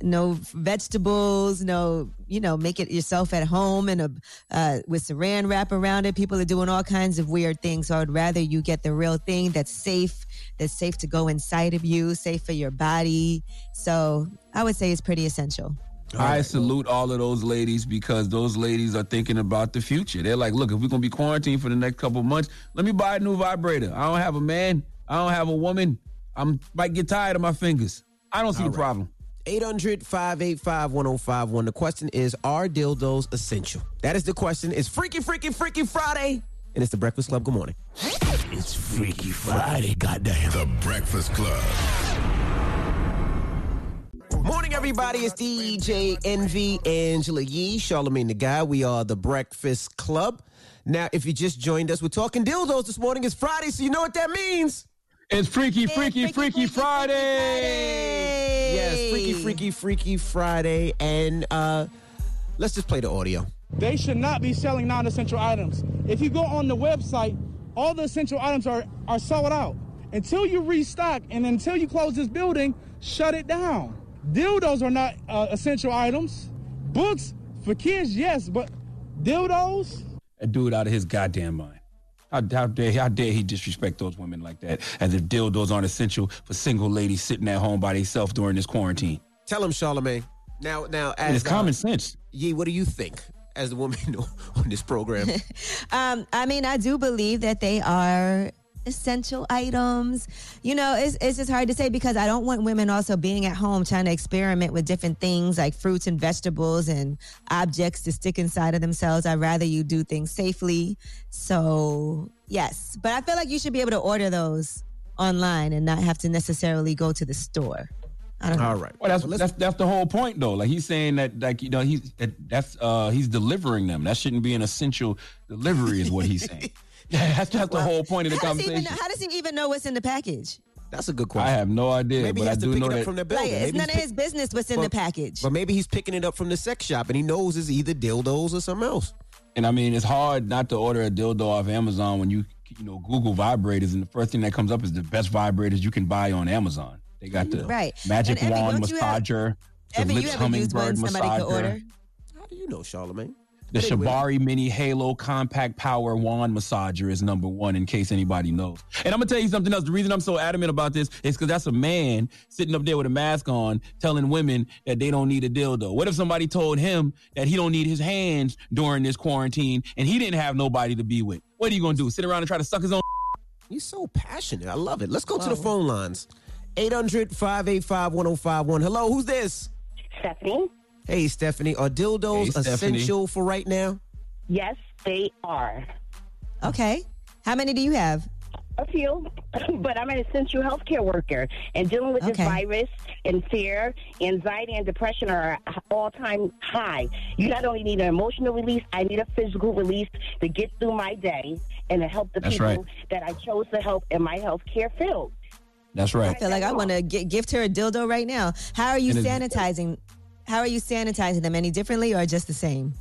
No vegetables, no, you know, make it yourself at home and a uh, with saran wrap around it. People are doing all kinds of weird things. So I'd rather you get the real thing that's safe, that's safe to go inside of you, safe for your body. So I would say it's pretty essential. I salute all of those ladies because those ladies are thinking about the future. They're like, look, if we're gonna be quarantined for the next couple of months, let me buy a new vibrator. I don't have a man. I don't have a woman. I'm might get tired of my fingers. I don't see All the right. problem. 800 585 1051. The question is Are dildos essential? That is the question. It's Freaky, Freaky, Freaky Friday. And it's the Breakfast Club. Good morning. It's Freaky Friday, goddamn. The Breakfast Club. Morning, everybody. It's DJ Envy, Angela Yee, Charlamagne the God. We are the Breakfast Club. Now, if you just joined us, we're talking dildos this morning. It's Friday, so you know what that means. It's Freaky, Freaky, Freaky, Friday. Yes, Freaky, Freaky, Freaky Friday. And uh let's just play the audio. They should not be selling non-essential items. If you go on the website, all the essential items are, are sold out. Until you restock and until you close this building, shut it down. Dildos are not uh, essential items. Books for kids, yes, but dildos. A dude out of his goddamn mind. How, how dare how dare he disrespect those women like that? As if dildos aren't essential for single ladies sitting at home by themselves during this quarantine. Tell him, Charlamagne. Now, now, as it's common uh, sense. Yee, what do you think as the woman on this program? Um, I mean, I do believe that they are essential items. You know, it's, it's just hard to say because I don't want women also being at home trying to experiment with different things like fruits and vegetables and objects to stick inside of themselves. I'd rather you do things safely. So, yes. But I feel like you should be able to order those online and not have to necessarily go to the store. I don't know. All right. Well, that's that's that's the whole point, though. Like he's saying that, like you know, he's that, that's uh he's delivering them. That shouldn't be an essential delivery, is what he's saying. that's that's the whole point of the How even conversation. know, how does he even know what's in the package? That's a good question. I have no idea, Maybe but he I has to pick it up that. from the Like, it's Maybe none he's of his business what's in the package. But maybe he's picking it up from the sex shop and he knows it's either dildos or something else. And I mean, it's hard not to order a dildo off Amazon when you you know Google vibrators, and the first thing that comes up is the best vibrators you can buy on Amazon. They got the Right. magic And wand don't you have- the Evan, lips ever used one hummingbird somebody massager. order? How do you know, Charlamagne? The But anyway. Shibari Mini Halo Compact Power Wand Massager is number one, in case anybody knows. And I'm gonna tell you something else. The reason I'm so adamant about this is because that's a man sitting up there with a mask on, telling women that they don't need a dildo. What if somebody told him that he don't need his hands during this quarantine, and he didn't have nobody to be with? What are you gonna do? Sit around and try to suck his own? He's so passionate. I love it. Let's go to the phone lines. 800 585 1051. Hello, who's this? Stephanie. Hey, Stephanie. Are dildos Hey, Stephanie. essential for right now? Yes, they are. Okay. How many do you have? A few, but I'm an essential healthcare worker, and dealing with this virus and fear, anxiety, and depression are all time high. You not only need an emotional release, I need a physical release to get through my day and to help the That's people right. that I chose to help in my healthcare field. That's right. I feel like I want to gift her a dildo right now. How are you And it's- sanitizing? How are you sanitizing them? Any differently or just the same?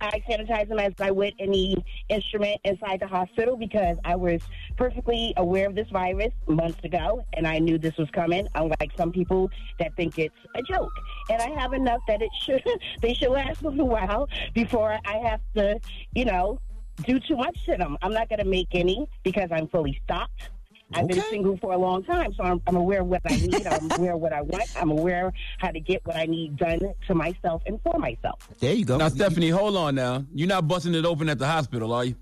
I sanitize them as I would any instrument inside the hospital because I was perfectly aware of this virus months ago and I knew this was coming. Unlike some people that think it's a joke, and I have enough that it should they should last a little while before I have to, you know, do too much to them. I'm not going to make any because I'm fully stocked. I've been single for a long time, so I'm, I'm aware of what I need. I'm aware of what I want. I'm aware how to get what I need done to myself and for myself. There you go. Now, Stephanie, hold on now. You're not busting it open at the hospital, are you?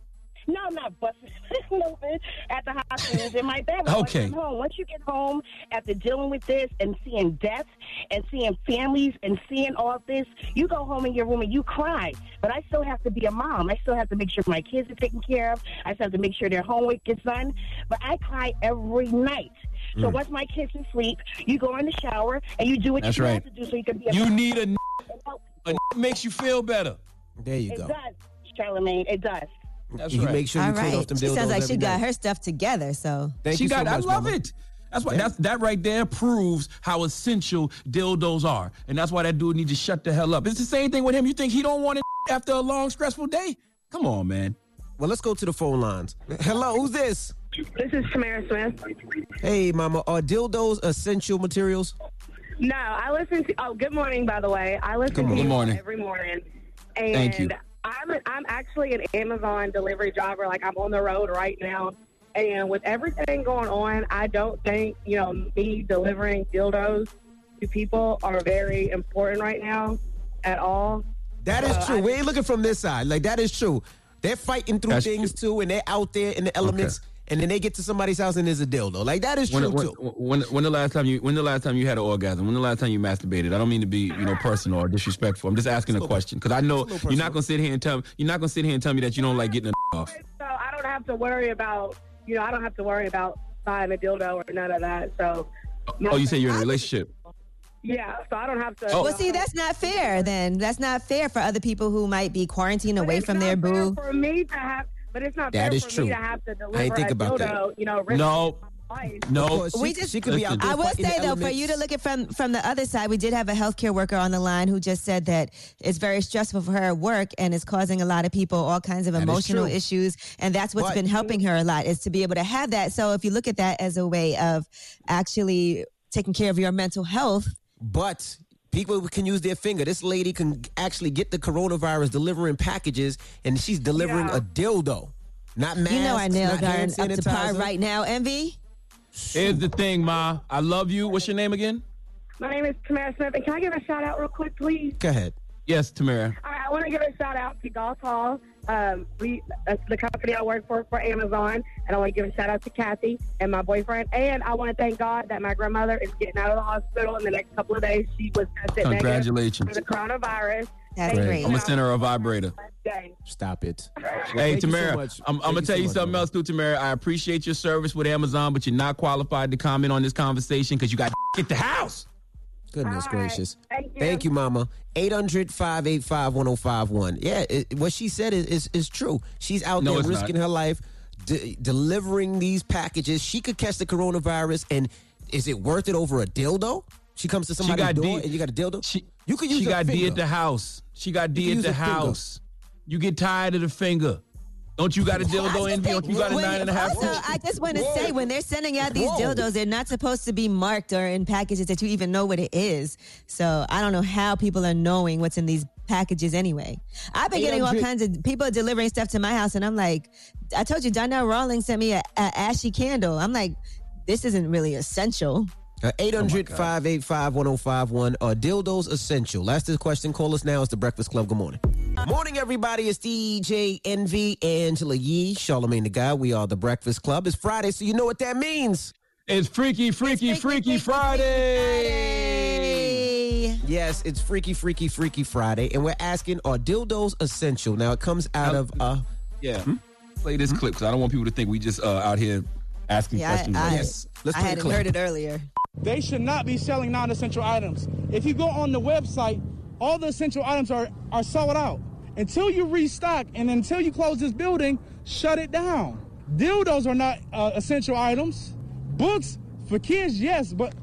No, I'm not busting it at the hospital. It's in my bed. Okay. I'm home. Once you get home after dealing with this and seeing death and seeing families and seeing all of this, you go home in your room and you cry. But I still have to be a mom. I still have to make sure my kids are taken care of. I still have to make sure their homework gets done. But I cry every night So Mm. once my kids are asleep, you go in the shower and you do what That's you right. have to do so you can be. A You need a n- a n- makes you feel better. There you It go. does, Charlamagne. It does. That's you right. make sure you All clean right. off them She dildos sounds like every she got night. her stuff together. So Thank she you got. so I love Mama. it. That's why. That's that right there proves how essential dildos are, and that's why that dude needs to shut the hell up. It's the same thing with him. You think he don't want it after a long stressful day? Come on, man. Well, let's go to the phone lines. Hello, who's this? This is Tamara Smith. Hey, Mama. Are dildos essential materials? No, I listen to. Oh, good morning, by the way. I listen Good to morning. you Good morning. every morning. And Thank you. I'm I'm actually an Amazon delivery driver. Like I'm on the road right now. And with everything going on, I don't think you know me delivering dildos to people are very important right now at all. That is Uh, true. I- we ain't looking from this side. Like that is true. They're fighting through That's things too, and they're out there in the elements. And then they get to somebody's house and there's a dildo. Like that is When, true when, too. when, when the last time you when the last time you had an orgasm? When the last time you masturbated? I don't mean to be you know personal or disrespectful. I'm just asking a question because I know it's a little you're not gonna sit here and tell me you're not gonna sit here and tell me that you don't like getting a off. So I don't have to worry about you know I don't have to worry about buying a dildo or none of that. So Oh, you say you're in a relationship? yeah, so I don't have to. Oh. Well, see, that's not fair. Then that's not fair for other people who might be quarantined away from their boo. for me to have, but it's not That fair is for true. me to have to deliver I ain't think a about dildo. that. You know, risk No. my life. No, we just. Listen. I will say though, for you to look at from from the other side, we did have a healthcare worker on the line who just said that it's very stressful for her at work and it's causing a lot of people all kinds of That is emotional true. issues, and that's what's But- been helping her a lot is to be able to have that. So if you look at that as a way of actually taking care of your mental health, But people can use their finger. This lady can actually get the coronavirus delivering packages, and she's delivering a dildo, not masks. you know our nails not hand up to par sanitizer. right now. Envy. Here's the thing, Ma. I love you. What's your name again? My name is Tamara Smith, and can I give a shout out real quick, please? Go ahead. Yes, Tamara. All right, I want to give a shout out to Golf Hall. Um, we, that's the company I work for for Amazon, and I want to give a shout out to Kathy and my boyfriend. And I want to thank God that my grandmother is getting out of the hospital in the next couple of days. She was tested Congratulations. negative for the coronavirus. That's Great. I'm gonna send her a vibrator. Stop it. Hey, thank you so Tamara. I'm, I'm gonna you tell so you much, something else too, Tamara. I appreciate your service with Amazon, but you're not qualified to comment on this conversation because you got to get the house. Goodness gracious. Thank you. Thank you, Mama. 800 585 1051. Yeah, it, what she said is, is, is true. She's out No, there risking not. her life, de- delivering these packages. She could catch the coronavirus, and is it worth it over a dildo? She comes to She somebody's got door, D- and you got a dildo? She, you could use she a got D at the house. She got D at the a finger. house. You get tired of the finger. Don't you got a dildo in? Don't you got a When- nine and a half? Also, I just want to say when they're sending out these Whoa. dildos, they're not supposed to be marked or in packages that you even know what it is. So I don't know how people are knowing what's in these packages anyway. I've been getting all kinds of people delivering stuff to my house, and I'm like, I told you, Donnell Rawlings sent me a, a ashy candle. I'm like, this isn't really essential. Uh, 800 585 1051. Are dildos essential? Last this question. Call us now. It's the Breakfast Club. Good morning. Morning, everybody. It's DJ Envy, Angela Yee, Charlamagne the God. We are the Breakfast Club. It's Friday, so you know what that means. It's Freaky, Freaky, Freaky Friday. Yes, it's Freaky, Freaky, Freaky Friday, and we're asking, are dildos essential? Now, it comes out of uh, Yeah. Play this clip because I don't want people to think we just uh, out here asking Yeah, questions. I- Yes. I hadn't heard it earlier. They should not be selling non-essential items. If you go on the website, all the essential items are, are sold out. Until you restock and until you close this building, shut it down. Dildos are not uh, essential items. Books for kids, yes, but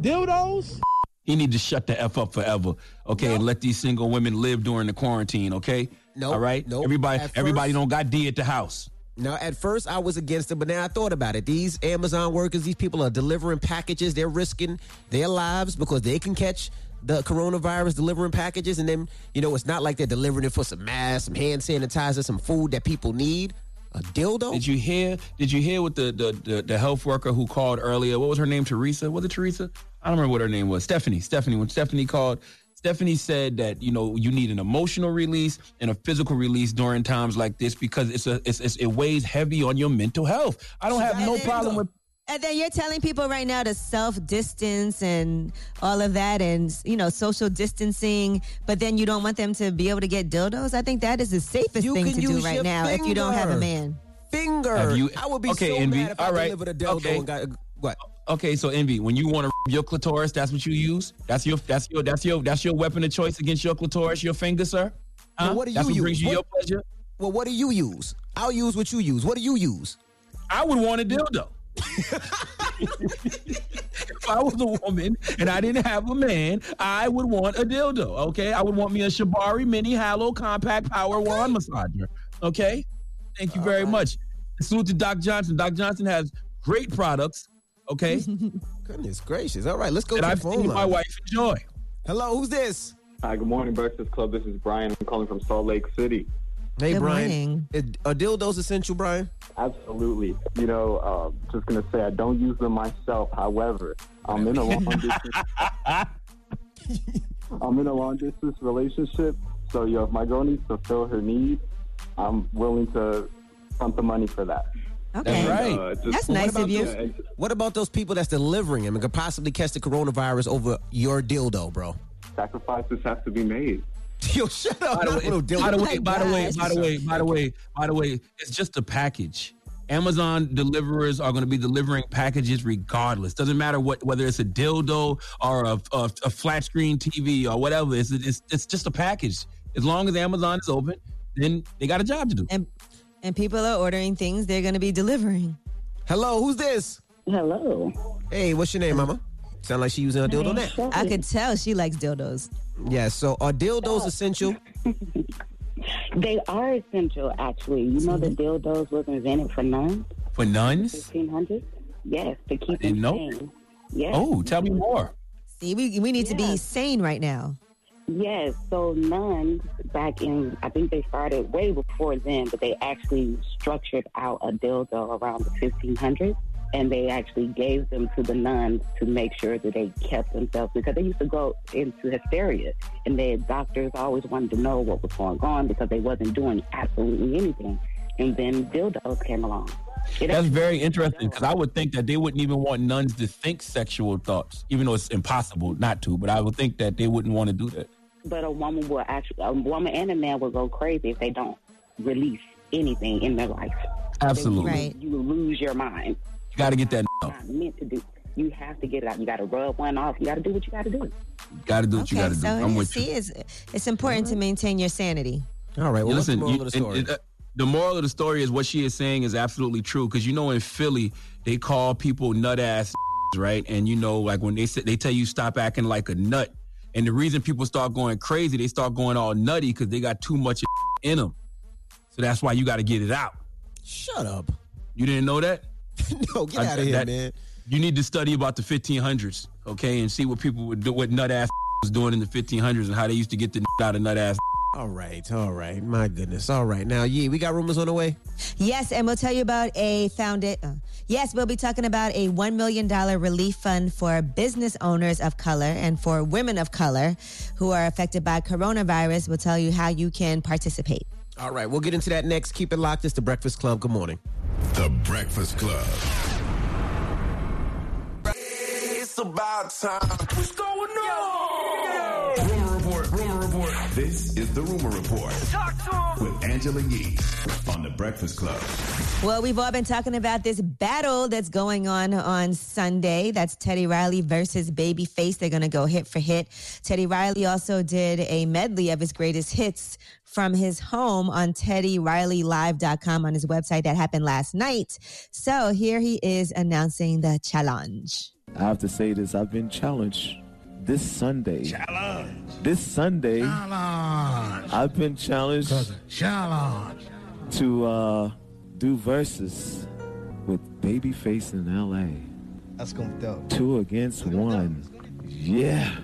dildos? He need to shut the f up forever, okay, and let these single women live during the quarantine, okay? Nope, All right. nope. Everybody, At everybody first- don't got D at the house. Now, at first, I was against it, but now I thought about it. These Amazon workers, these people are delivering packages. They're risking their lives because they can catch the coronavirus delivering packages. And then, you know, it's not like they're delivering it for some masks, some hand sanitizer, some food that people need. A dildo? Did you hear? Did you hear what the, the the the health worker who called earlier? What was her name? Teresa? Was it Teresa? I don't remember what her name was. Stephanie. Stephanie. When Stephanie called, Stephanie said that you know you need an emotional release and a physical release during times like this because it's a it's, it's it weighs heavy on your mental health. I don't have no problem with. And then you're telling people right now to self distance and all of that and, you know, social distancing, but then you don't want them to be able to get dildos. I think that is the safest You thing to do right your now if you don't have a man. Finger. Have you- I would be okay, so Envy, mad if I all right, delivered a dildo okay. and got What? Okay, so envy. When you want to your clitoris, that's what you use. That's your that's your that's your that's your weapon of choice against your clitoris, your finger, sir. Huh? Well, what do you that's what use? brings you What- your pleasure. Well, what do you use? I'll use what you use. What do you use? I would want a dildo. if I was a woman and I didn't have a man, I would want a dildo. Okay, I would want me a Shibari Mini Halo Compact Power Wand Massager. Okay, thank you very much. Salute to Doc Johnson. Doc Johnson has great products. Okay, Goodness gracious. All right, let's go that to I've phone seen my line. wife enjoy. Hello, who's this? Hi, good morning, Breakfast Club. This is Brian. I'm calling from Salt Lake City. Hey, Good Brian. morning. Is- Are dildos essential, Brian? Absolutely. You know, uh, just gonna say I don't use them myself. However, I'm in a long distance. I'm in a long distance relationship. So, yo, if my girl needs to fill her need, I'm willing to front the money for that. That's And, right. uh, just- what What about about those- those- What about those people that's delivering them and could possibly catch the coronavirus over your dildo, bro? Sacrifices have to be made. Yo, shut up. By the way, little dildo. by the way, by the way, by the way, by the way, by the way, it's just a package. Amazon deliverers are going to be delivering packages regardless. Doesn't matter what whether it's a dildo or a, a, a flat screen TV or whatever. It's, it's it's just a package. As long as Amazon is open, then they got a job to do. And and people are ordering things they're going to be delivering. Hello, who's this? Hello. Hey, what's your name, mama? Sound like she using a dildo now. I could tell she likes dildos. Yeah, so are dildos essential? They are essential, actually. You know, the mm-hmm. dildos was invented for nuns, For nuns? 1500s. Yes, to keep didn't them know. sane. Yes. Oh, tell me more. See, we, we need to be sane right now. Yes, so nuns back in, I think they started way before then, but they actually structured out a dildo around the 1500s. And they actually gave them to the nuns to make sure that they kept themselves because they used to go into hysteria. And the doctors always wanted to know what was going on because they wasn't doing absolutely anything. And then dildos came along. It That's very interesting because I would think that they wouldn't even want nuns to think sexual thoughts, even though it's impossible not to. But I would think that they wouldn't want to do that. But a woman will actually, a woman and a man will go crazy if they don't release anything in their life. Absolutely. Right. You will lose your mind. You got to get that. It's not meant to do. You have to get it out. You got to rub one off. You got to do what you got to do. Got to do what you got to do. I'm you with see, you. it's, it's important to maintain your sanity. All right. Yeah, listen, you- and- and, uh, the moral of the story is what she is saying is absolutely true because you know in Philly they call people nut ass right, and you know like when they say they tell you stop acting like a nut, and the reason people start going crazy, they start going all nutty because they got too much in them. So that's why you got to get it out. Shut up. You didn't know that? no, get out of here, that- man. You need to study about the 1500s, okay, and see what people would do, what nut ass was doing in the 1500s and how they used to get the out of nut ass. All right, all right. My goodness. All right. Now, yeah, we got rumors on the way. Yes, and we'll tell you about a founded. Uh, yes, we'll be talking about a $1 million relief fund for business owners of color and for women of color who are affected by coronavirus. We'll tell you how you can participate. All right, we'll get into that next. Keep it locked. It's the Breakfast Club. Good morning. The Breakfast Club. It's about time. What's going on? Rumor the Rumor Report Talk to him. with Angela Yee on the Breakfast Club. Well, we've all been talking about this battle that's going on on Sunday. That's Teddy Riley versus Babyface. They're going to go hit for hit. Teddy Riley also did a medley of his greatest hits from his home on TeddyRileyLive.com on his website that happened last night. So here he is announcing the challenge. I have to say this. I've been challenged this Sunday. Challenge. This Sunday. Challenge. I've been challenged. Challenge. To uh, do verses with Babyface in L.A. That's gonna be dope. Two against one. Yeah.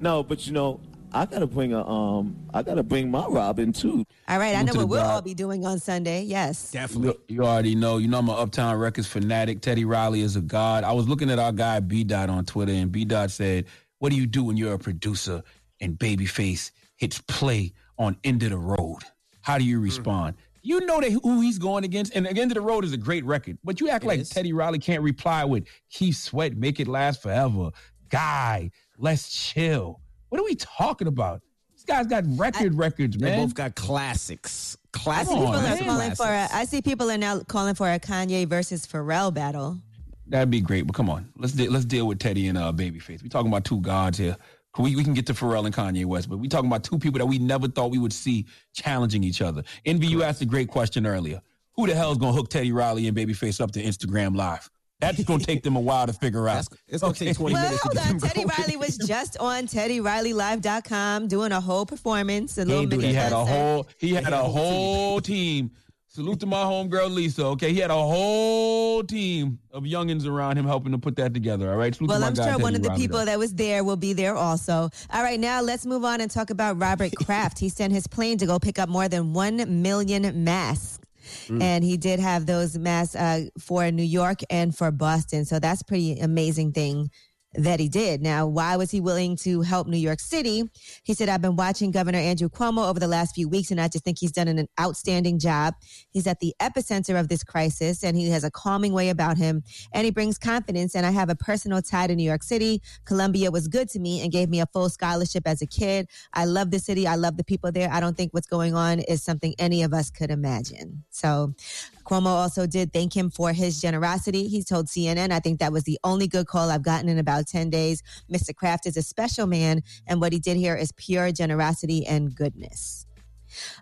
No, but you know, I gotta bring a um, I gotta bring my Robin too. All right, I know what we'll all be doing on Sunday. Yes. You, you already know. You know I'm an Uptown Records fanatic. Teddy Riley is a god. I was looking at our guy B Dot on Twitter, and B Dot said, "What do you do when you're a producer and Babyface hits play on End of the Road? How do you Mm. respond?" You know that who he's going against, and End of the Road is a great record. But you act like Teddy Riley can't reply with "Keith Sweat, Make It Last Forever," "Guy, Let's Chill." What are we talking about? This guy's got record records, They man. both got classics. I Classics. see people are calling for. A, I see people are now calling for a Kanye versus Pharrell battle. That'd be great. But come on, let's de- let's deal with Teddy and uh, Babyface. We talking about two gods here. We, we can get to Pharrell and Kanye West, but we talking about two people that we never thought we would see challenging each other. Envy, you asked a great question earlier. Who the hell is gonna hook Teddy Riley and Babyface up to Instagram Live? That's gonna take them a while to figure out. It's gonna take 20 Well, minutes. to hold get on. Teddy going. Riley was just on TeddyRileyLive.com doing a whole performance, a little mini He had a whole he had a whole team. Salute to my homegirl Lisa. Okay, he had a whole team of youngins around him helping to put that together. All right. Salute to Well, I'm sure one of the Riley, people that was there will be there also. All right, now let's move on and talk about Robert Kraft. he sent his plane to go pick up more than 1 million masks. Mm. And he did have those masks uh, for New York and for Boston. So that's pretty amazing thing that he did. Now, why was he willing to help New York City? He said, I've been watching Governor Andrew Cuomo over the last few weeks, and I just think he's done an outstanding job. He's at the epicenter of this crisis, and he has a calming way about him, and he brings confidence. And I have a personal tie to New York City. Columbia was good to me and gave me a full scholarship as a kid. I love the city. I love the people there. I don't think what's going on is something any of us could imagine. So, Cuomo also did thank him for his generosity. He told CNN, I think that was the only good call I've gotten in about 10 days. Mr. Kraft is a special man, and what he did here is pure generosity and goodness.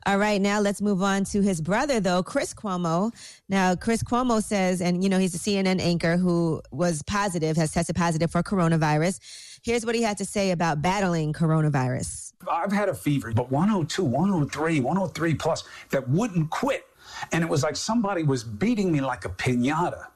All right, now let's move on to his brother, though, Chris Cuomo. Now, Chris Cuomo says, and you know, he's a CNN anchor who was positive, has tested positive for coronavirus. Here's what he had to say about battling coronavirus. I've had a fever, but 102, 103, 103 plus that wouldn't quit. And it was like somebody was beating me like a pinata.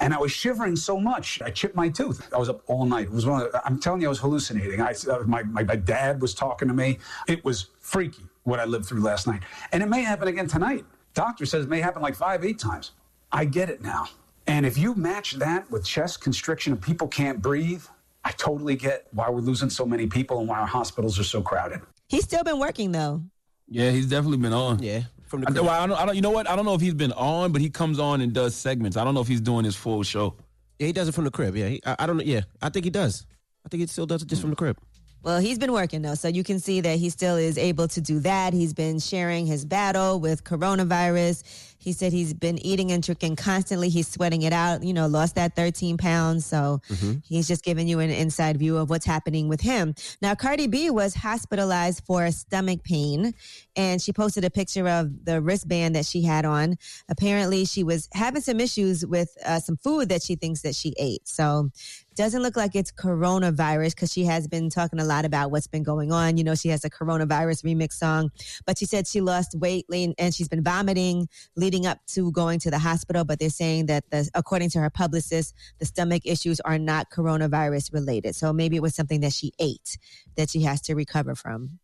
And I was shivering so much, I chipped my tooth. I was up all night. It was one of the, I'm telling you, I was hallucinating. I, uh, my, my, my dad was talking to me. It was freaky what I lived through last night. And it may happen again tonight. Doctor says it may happen like five, eight times. I get it now. And if you match that with chest constriction and people can't breathe, I totally get why we're losing so many people and why our hospitals are so crowded. He's still been working, though. Yeah, he's definitely been on. Yeah, from I, well, I don't, I don't. You know what? I don't know if he's been on, but he comes on and does segments. I don't know if he's doing his full show. Yeah, he does it from the crib. Yeah, he, I, I don't know. Yeah, I think he does. I think he still does it just from the crib. Well, he's been working though, so you can see that he still is able to do that. He's been sharing his battle with coronavirus. He said he's been eating and drinking constantly. He's sweating it out. You know, lost that 13 pounds. So he's just giving you an inside view of what's happening with him. Now, Cardi B was hospitalized for stomach pain, and she posted a picture of the wristband that she had on. Apparently, she was having some issues with uh, some food that she thinks that she ate. So doesn't look like it's coronavirus because she has been talking a lot about what's been going on. You know, she has a coronavirus remix song, but she said she lost weight and she's been vomiting leading up to going to the hospital. But they're saying that, the, according to her publicist, the stomach issues are not coronavirus related. So maybe it was something that she ate that she has to recover from.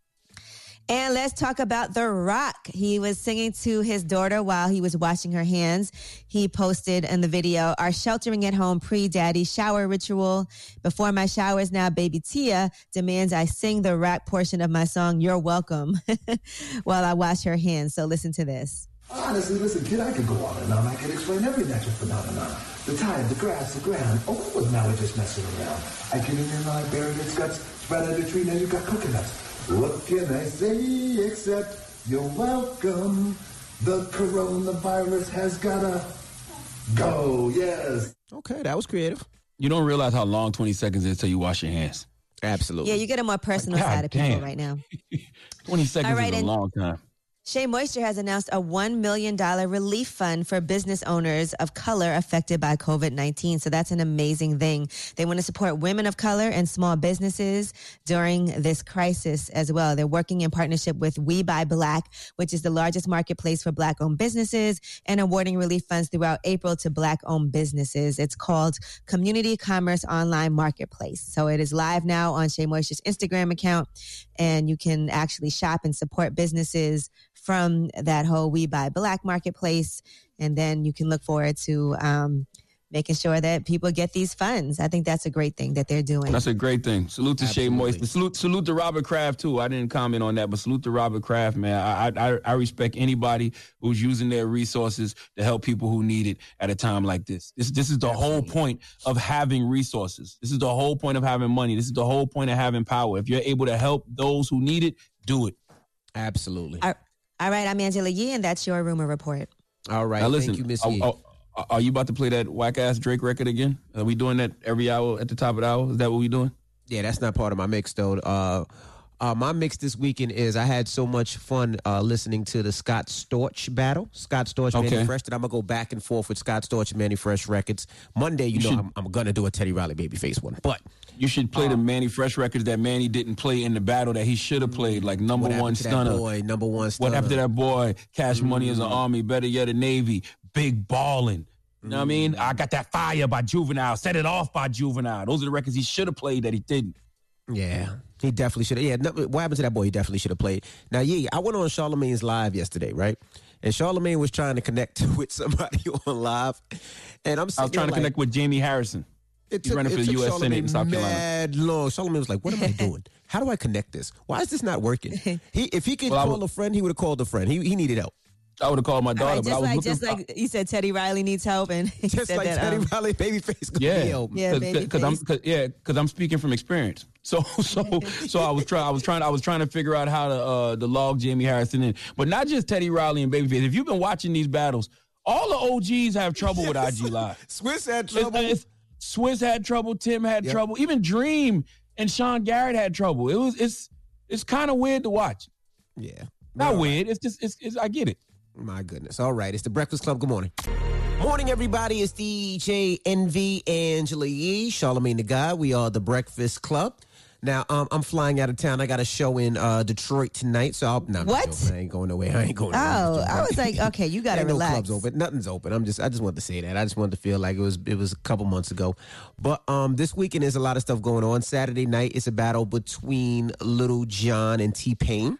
And let's talk about The Rock. He was singing to his daughter while he was washing her hands. He posted in the video, our sheltering at home pre daddy shower ritual. Before my showers now, baby Tia demands I sing the rap portion of my song, You're Welcome, while I wash her hands. So listen to this. Honestly, listen, kid, I could go on and on. I could explain every natural phenomenon. The tide, the grass, the ground. Oh, was Maui just messing around? I came in and I buried its guts, spread out a tree, now you've got coconuts. What can I say except you're welcome? The coronavirus has gotta go, yes. Okay, that was creative. You don't realize how long 20 seconds is till you wash your hands. Absolutely. Yeah, you get a more personal God side of people damn. right now. 20 seconds All right, is a and- long time. Shea Moisture has announced a $1 million relief fund for business owners of color affected by COVID 19. So that's an amazing thing. They want to support women of color and small businesses during this crisis as well. They're working in partnership with We Buy Black, which is the largest marketplace for Black owned businesses, and awarding relief funds throughout April to Black owned businesses. It's called Community Commerce Online Marketplace. So it is live now on Shea Moisture's Instagram account, and you can actually shop and support businesses from that whole We Buy Black marketplace. And then you can look forward to um, making sure that people get these funds. I think that's a great thing that they're doing. That's a great thing. Salute to Shea Moist. Salute, salute to Robert Kraft too. I didn't comment on that, but salute to Robert Kraft, man. I, I I respect anybody who's using their resources to help people who need it at a time like this. This this is the whole point of having resources. This is the whole point of having money. This is the whole point of having power. If you're able to help those who need it, do it. Absolutely. All all right, I'm Angela Yee, and that's your rumor report. All right. Now listen, Thank you, Miss I, Yee. I, Are- you about to play that whack ass Drake record again? Are we doing that every hour at the top of the hour? Is that what we doing? Yeah, that's not part of my mix though. Uh, uh, my mix this weekend is I had so much fun uh, listening to the Scott Storch battle. Scott Storch, Mannie Fresh. That I'm gonna go back and forth with Scott Storch and Mannie Fresh records. Monday, you, You know, should- I'm, I'm gonna do a Teddy Riley Babyface one, but You should play the Mannie Fresh records that Mannie didn't play in the battle that he should have played, like number one stunner. boy, number one stunner. What happened to that boy? Cash Money is an Mm. army, better yet a navy. Big ballin'. You know what I mean? Mm. I got that fire by Juvenile. Set it off by Juvenile. Those are the records he should have played that he didn't. Yeah, he definitely should have. Yeah, no, what happened to that boy? He definitely should have played. Now, yeah, I went on Charlamagne's live yesterday, right? And Charlamagne was trying to connect with somebody on live, and I'm I was trying to like, connect with Jamie Harrison. It He's running for the U.S. Senate in South Carolina. Mad long. Charlamagne was like, "What am I doing? How do I connect this? Why is this not working?" He, if he could Well, call would- a friend, he would have called a friend. He, he needed help. I would have called my daughter, right, but I just was like looking just like you said, Teddy Riley needs help, and he Just said like that. Teddy um, Riley, Babyface could yeah, be help. Yeah, because I'm cause, yeah, because I'm speaking from experience. So so so I was trying I was trying I was trying to figure out how to uh to log Jamie Harrison in, but not just Teddy Riley and Babyface. If you've been watching these battles, all the OGs have trouble with IG Live. Swizz had trouble. it's- Swizz had trouble. Tim had Yep. trouble. Even Dream and Sean Garrett had trouble. It was it's it's kind of weird to watch. yeah, Not All right. weird. It's just it's, it's I get it. My goodness. All right. It's the Breakfast Club. Good morning. Morning, everybody. It's DJ Envy Angela Yee, Charlamagne the God. We are the Breakfast Club. Now, um, I'm flying out of town. I got a show in uh, Detroit tonight, so I'll. I'm What? joking. I ain't going nowhere. I ain't going. Oh. I was like, okay, you gotta Ain't no clubs open. Nothing's open. I'm just. I just wanted to say that. I just wanted to feel like it was. It was a couple months ago, but um, this weekend there's a lot of stuff going on. Saturday night it's a battle between Lil Jon and T Pain.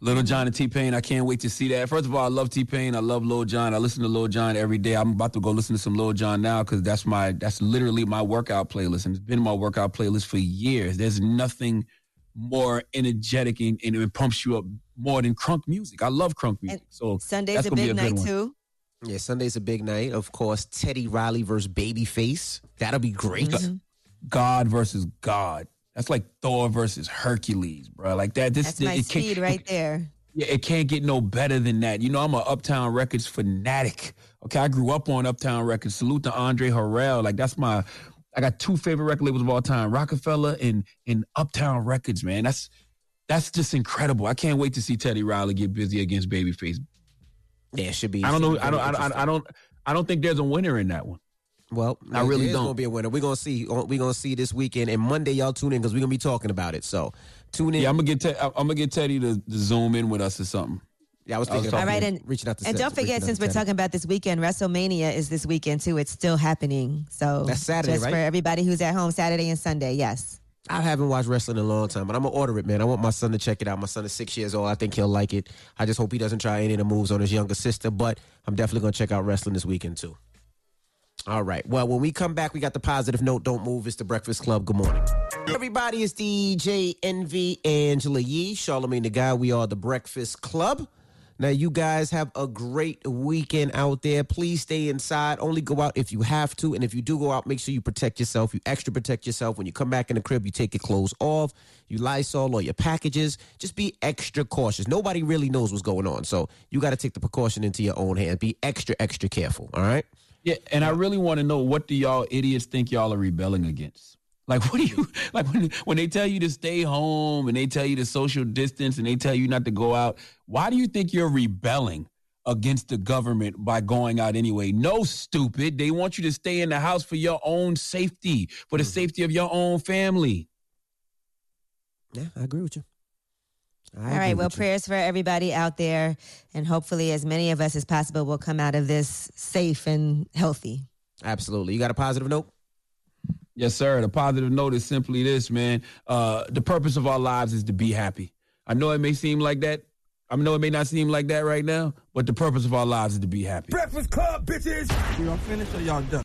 Lil Jon and T Pain, I can't wait to see that. First of all, I love T Pain. I love Lil Jon. I listen to Lil Jon every day. I'm about to go listen to some Lil Jon now because that's my that's literally my workout playlist, and it's been my workout playlist for years. There's nothing more energetic and, and it pumps you up more than crunk music. I love crunk music. So Sunday's a gonna be big good night one. too. Yeah, Sunday's a big night. Of course, Teddy Riley versus Babyface. That'll be great. Mm-hmm. God versus God. That's like Thor versus Hercules, bro. Like that. This That's my it can't- speed right there. Yeah, it can't get no better than that. You know, I'm a Uptown Records fanatic. Okay, I grew up on Uptown Records. Salute to Andre Harrell. Like that's my. I got two favorite record labels of all time: Roc-A-Fella and and Uptown Records. Man, that's that's just incredible. I can't wait to see Teddy Riley get busy against Babyface. Yeah, it should be. I don't know. I don't. I don't. I don't. I don't think there's a winner in that one. Well, I really there's don't. gonna be a winner. We're gonna see. Uh, we're gonna see this weekend and Monday. Y'all tune in because we're gonna be talking about it. So tune in. Yeah, I'm gonna get. Te- I'm gonna get Teddy to, to zoom in with us or something. Yeah, I was I was thinking talking about All right, and reaching out to. and Seth- don't forget, since we're talking about this weekend, WrestleMania is this weekend too. It's still happening. So That's Saturday, just right? for everybody who's at home, Saturday and Sunday. Yes. I haven't watched wrestling in a long time, but I'm gonna order it, man. I want my son to check it out. My son is six years old. I think he'll like it. I just hope he doesn't try any of the moves on his younger sister. But I'm definitely gonna check out wrestling this weekend too. All right. Well, when we come back, we got the positive note. Don't move. It's the Breakfast Club. Good morning. Everybody, it's DJ Envy Angela Yee, Charlamagne the God. We are the Breakfast Club. Now, you guys have a great weekend out there. Please stay inside. Only go out if you have to. And if you do go out, make sure you protect yourself. You extra protect yourself. When you come back in the crib, you take your clothes off. You Lysol all your packages. Just be extra cautious. Nobody really knows what's going on. So you got to take the precaution into your own hands. Be extra, extra careful. All right? Yeah, and I really want to know what do y'all idiots think y'all are rebelling against? Like, what do you like when when they tell you to stay home and they tell you to social distance and they tell you not to go out? Why do you think you're rebelling against the government by going out anyway? No, stupid. They want you to stay in the house for your own safety, for the mm-hmm. safety of your own family. Yeah, I agree with you. I All agree right. Well, with you. prayers for everybody out there, and hopefully, as many of us as possible will come out of this safe and healthy. Absolutely. You got a positive note? Yes, sir. The positive note is simply this, man. Uh, the purpose of our lives is to be happy. I know it may seem like that. I know it may not seem like that right now, but the purpose of our lives is to be happy. Breakfast Club, bitches. Y'all finished or y'all done?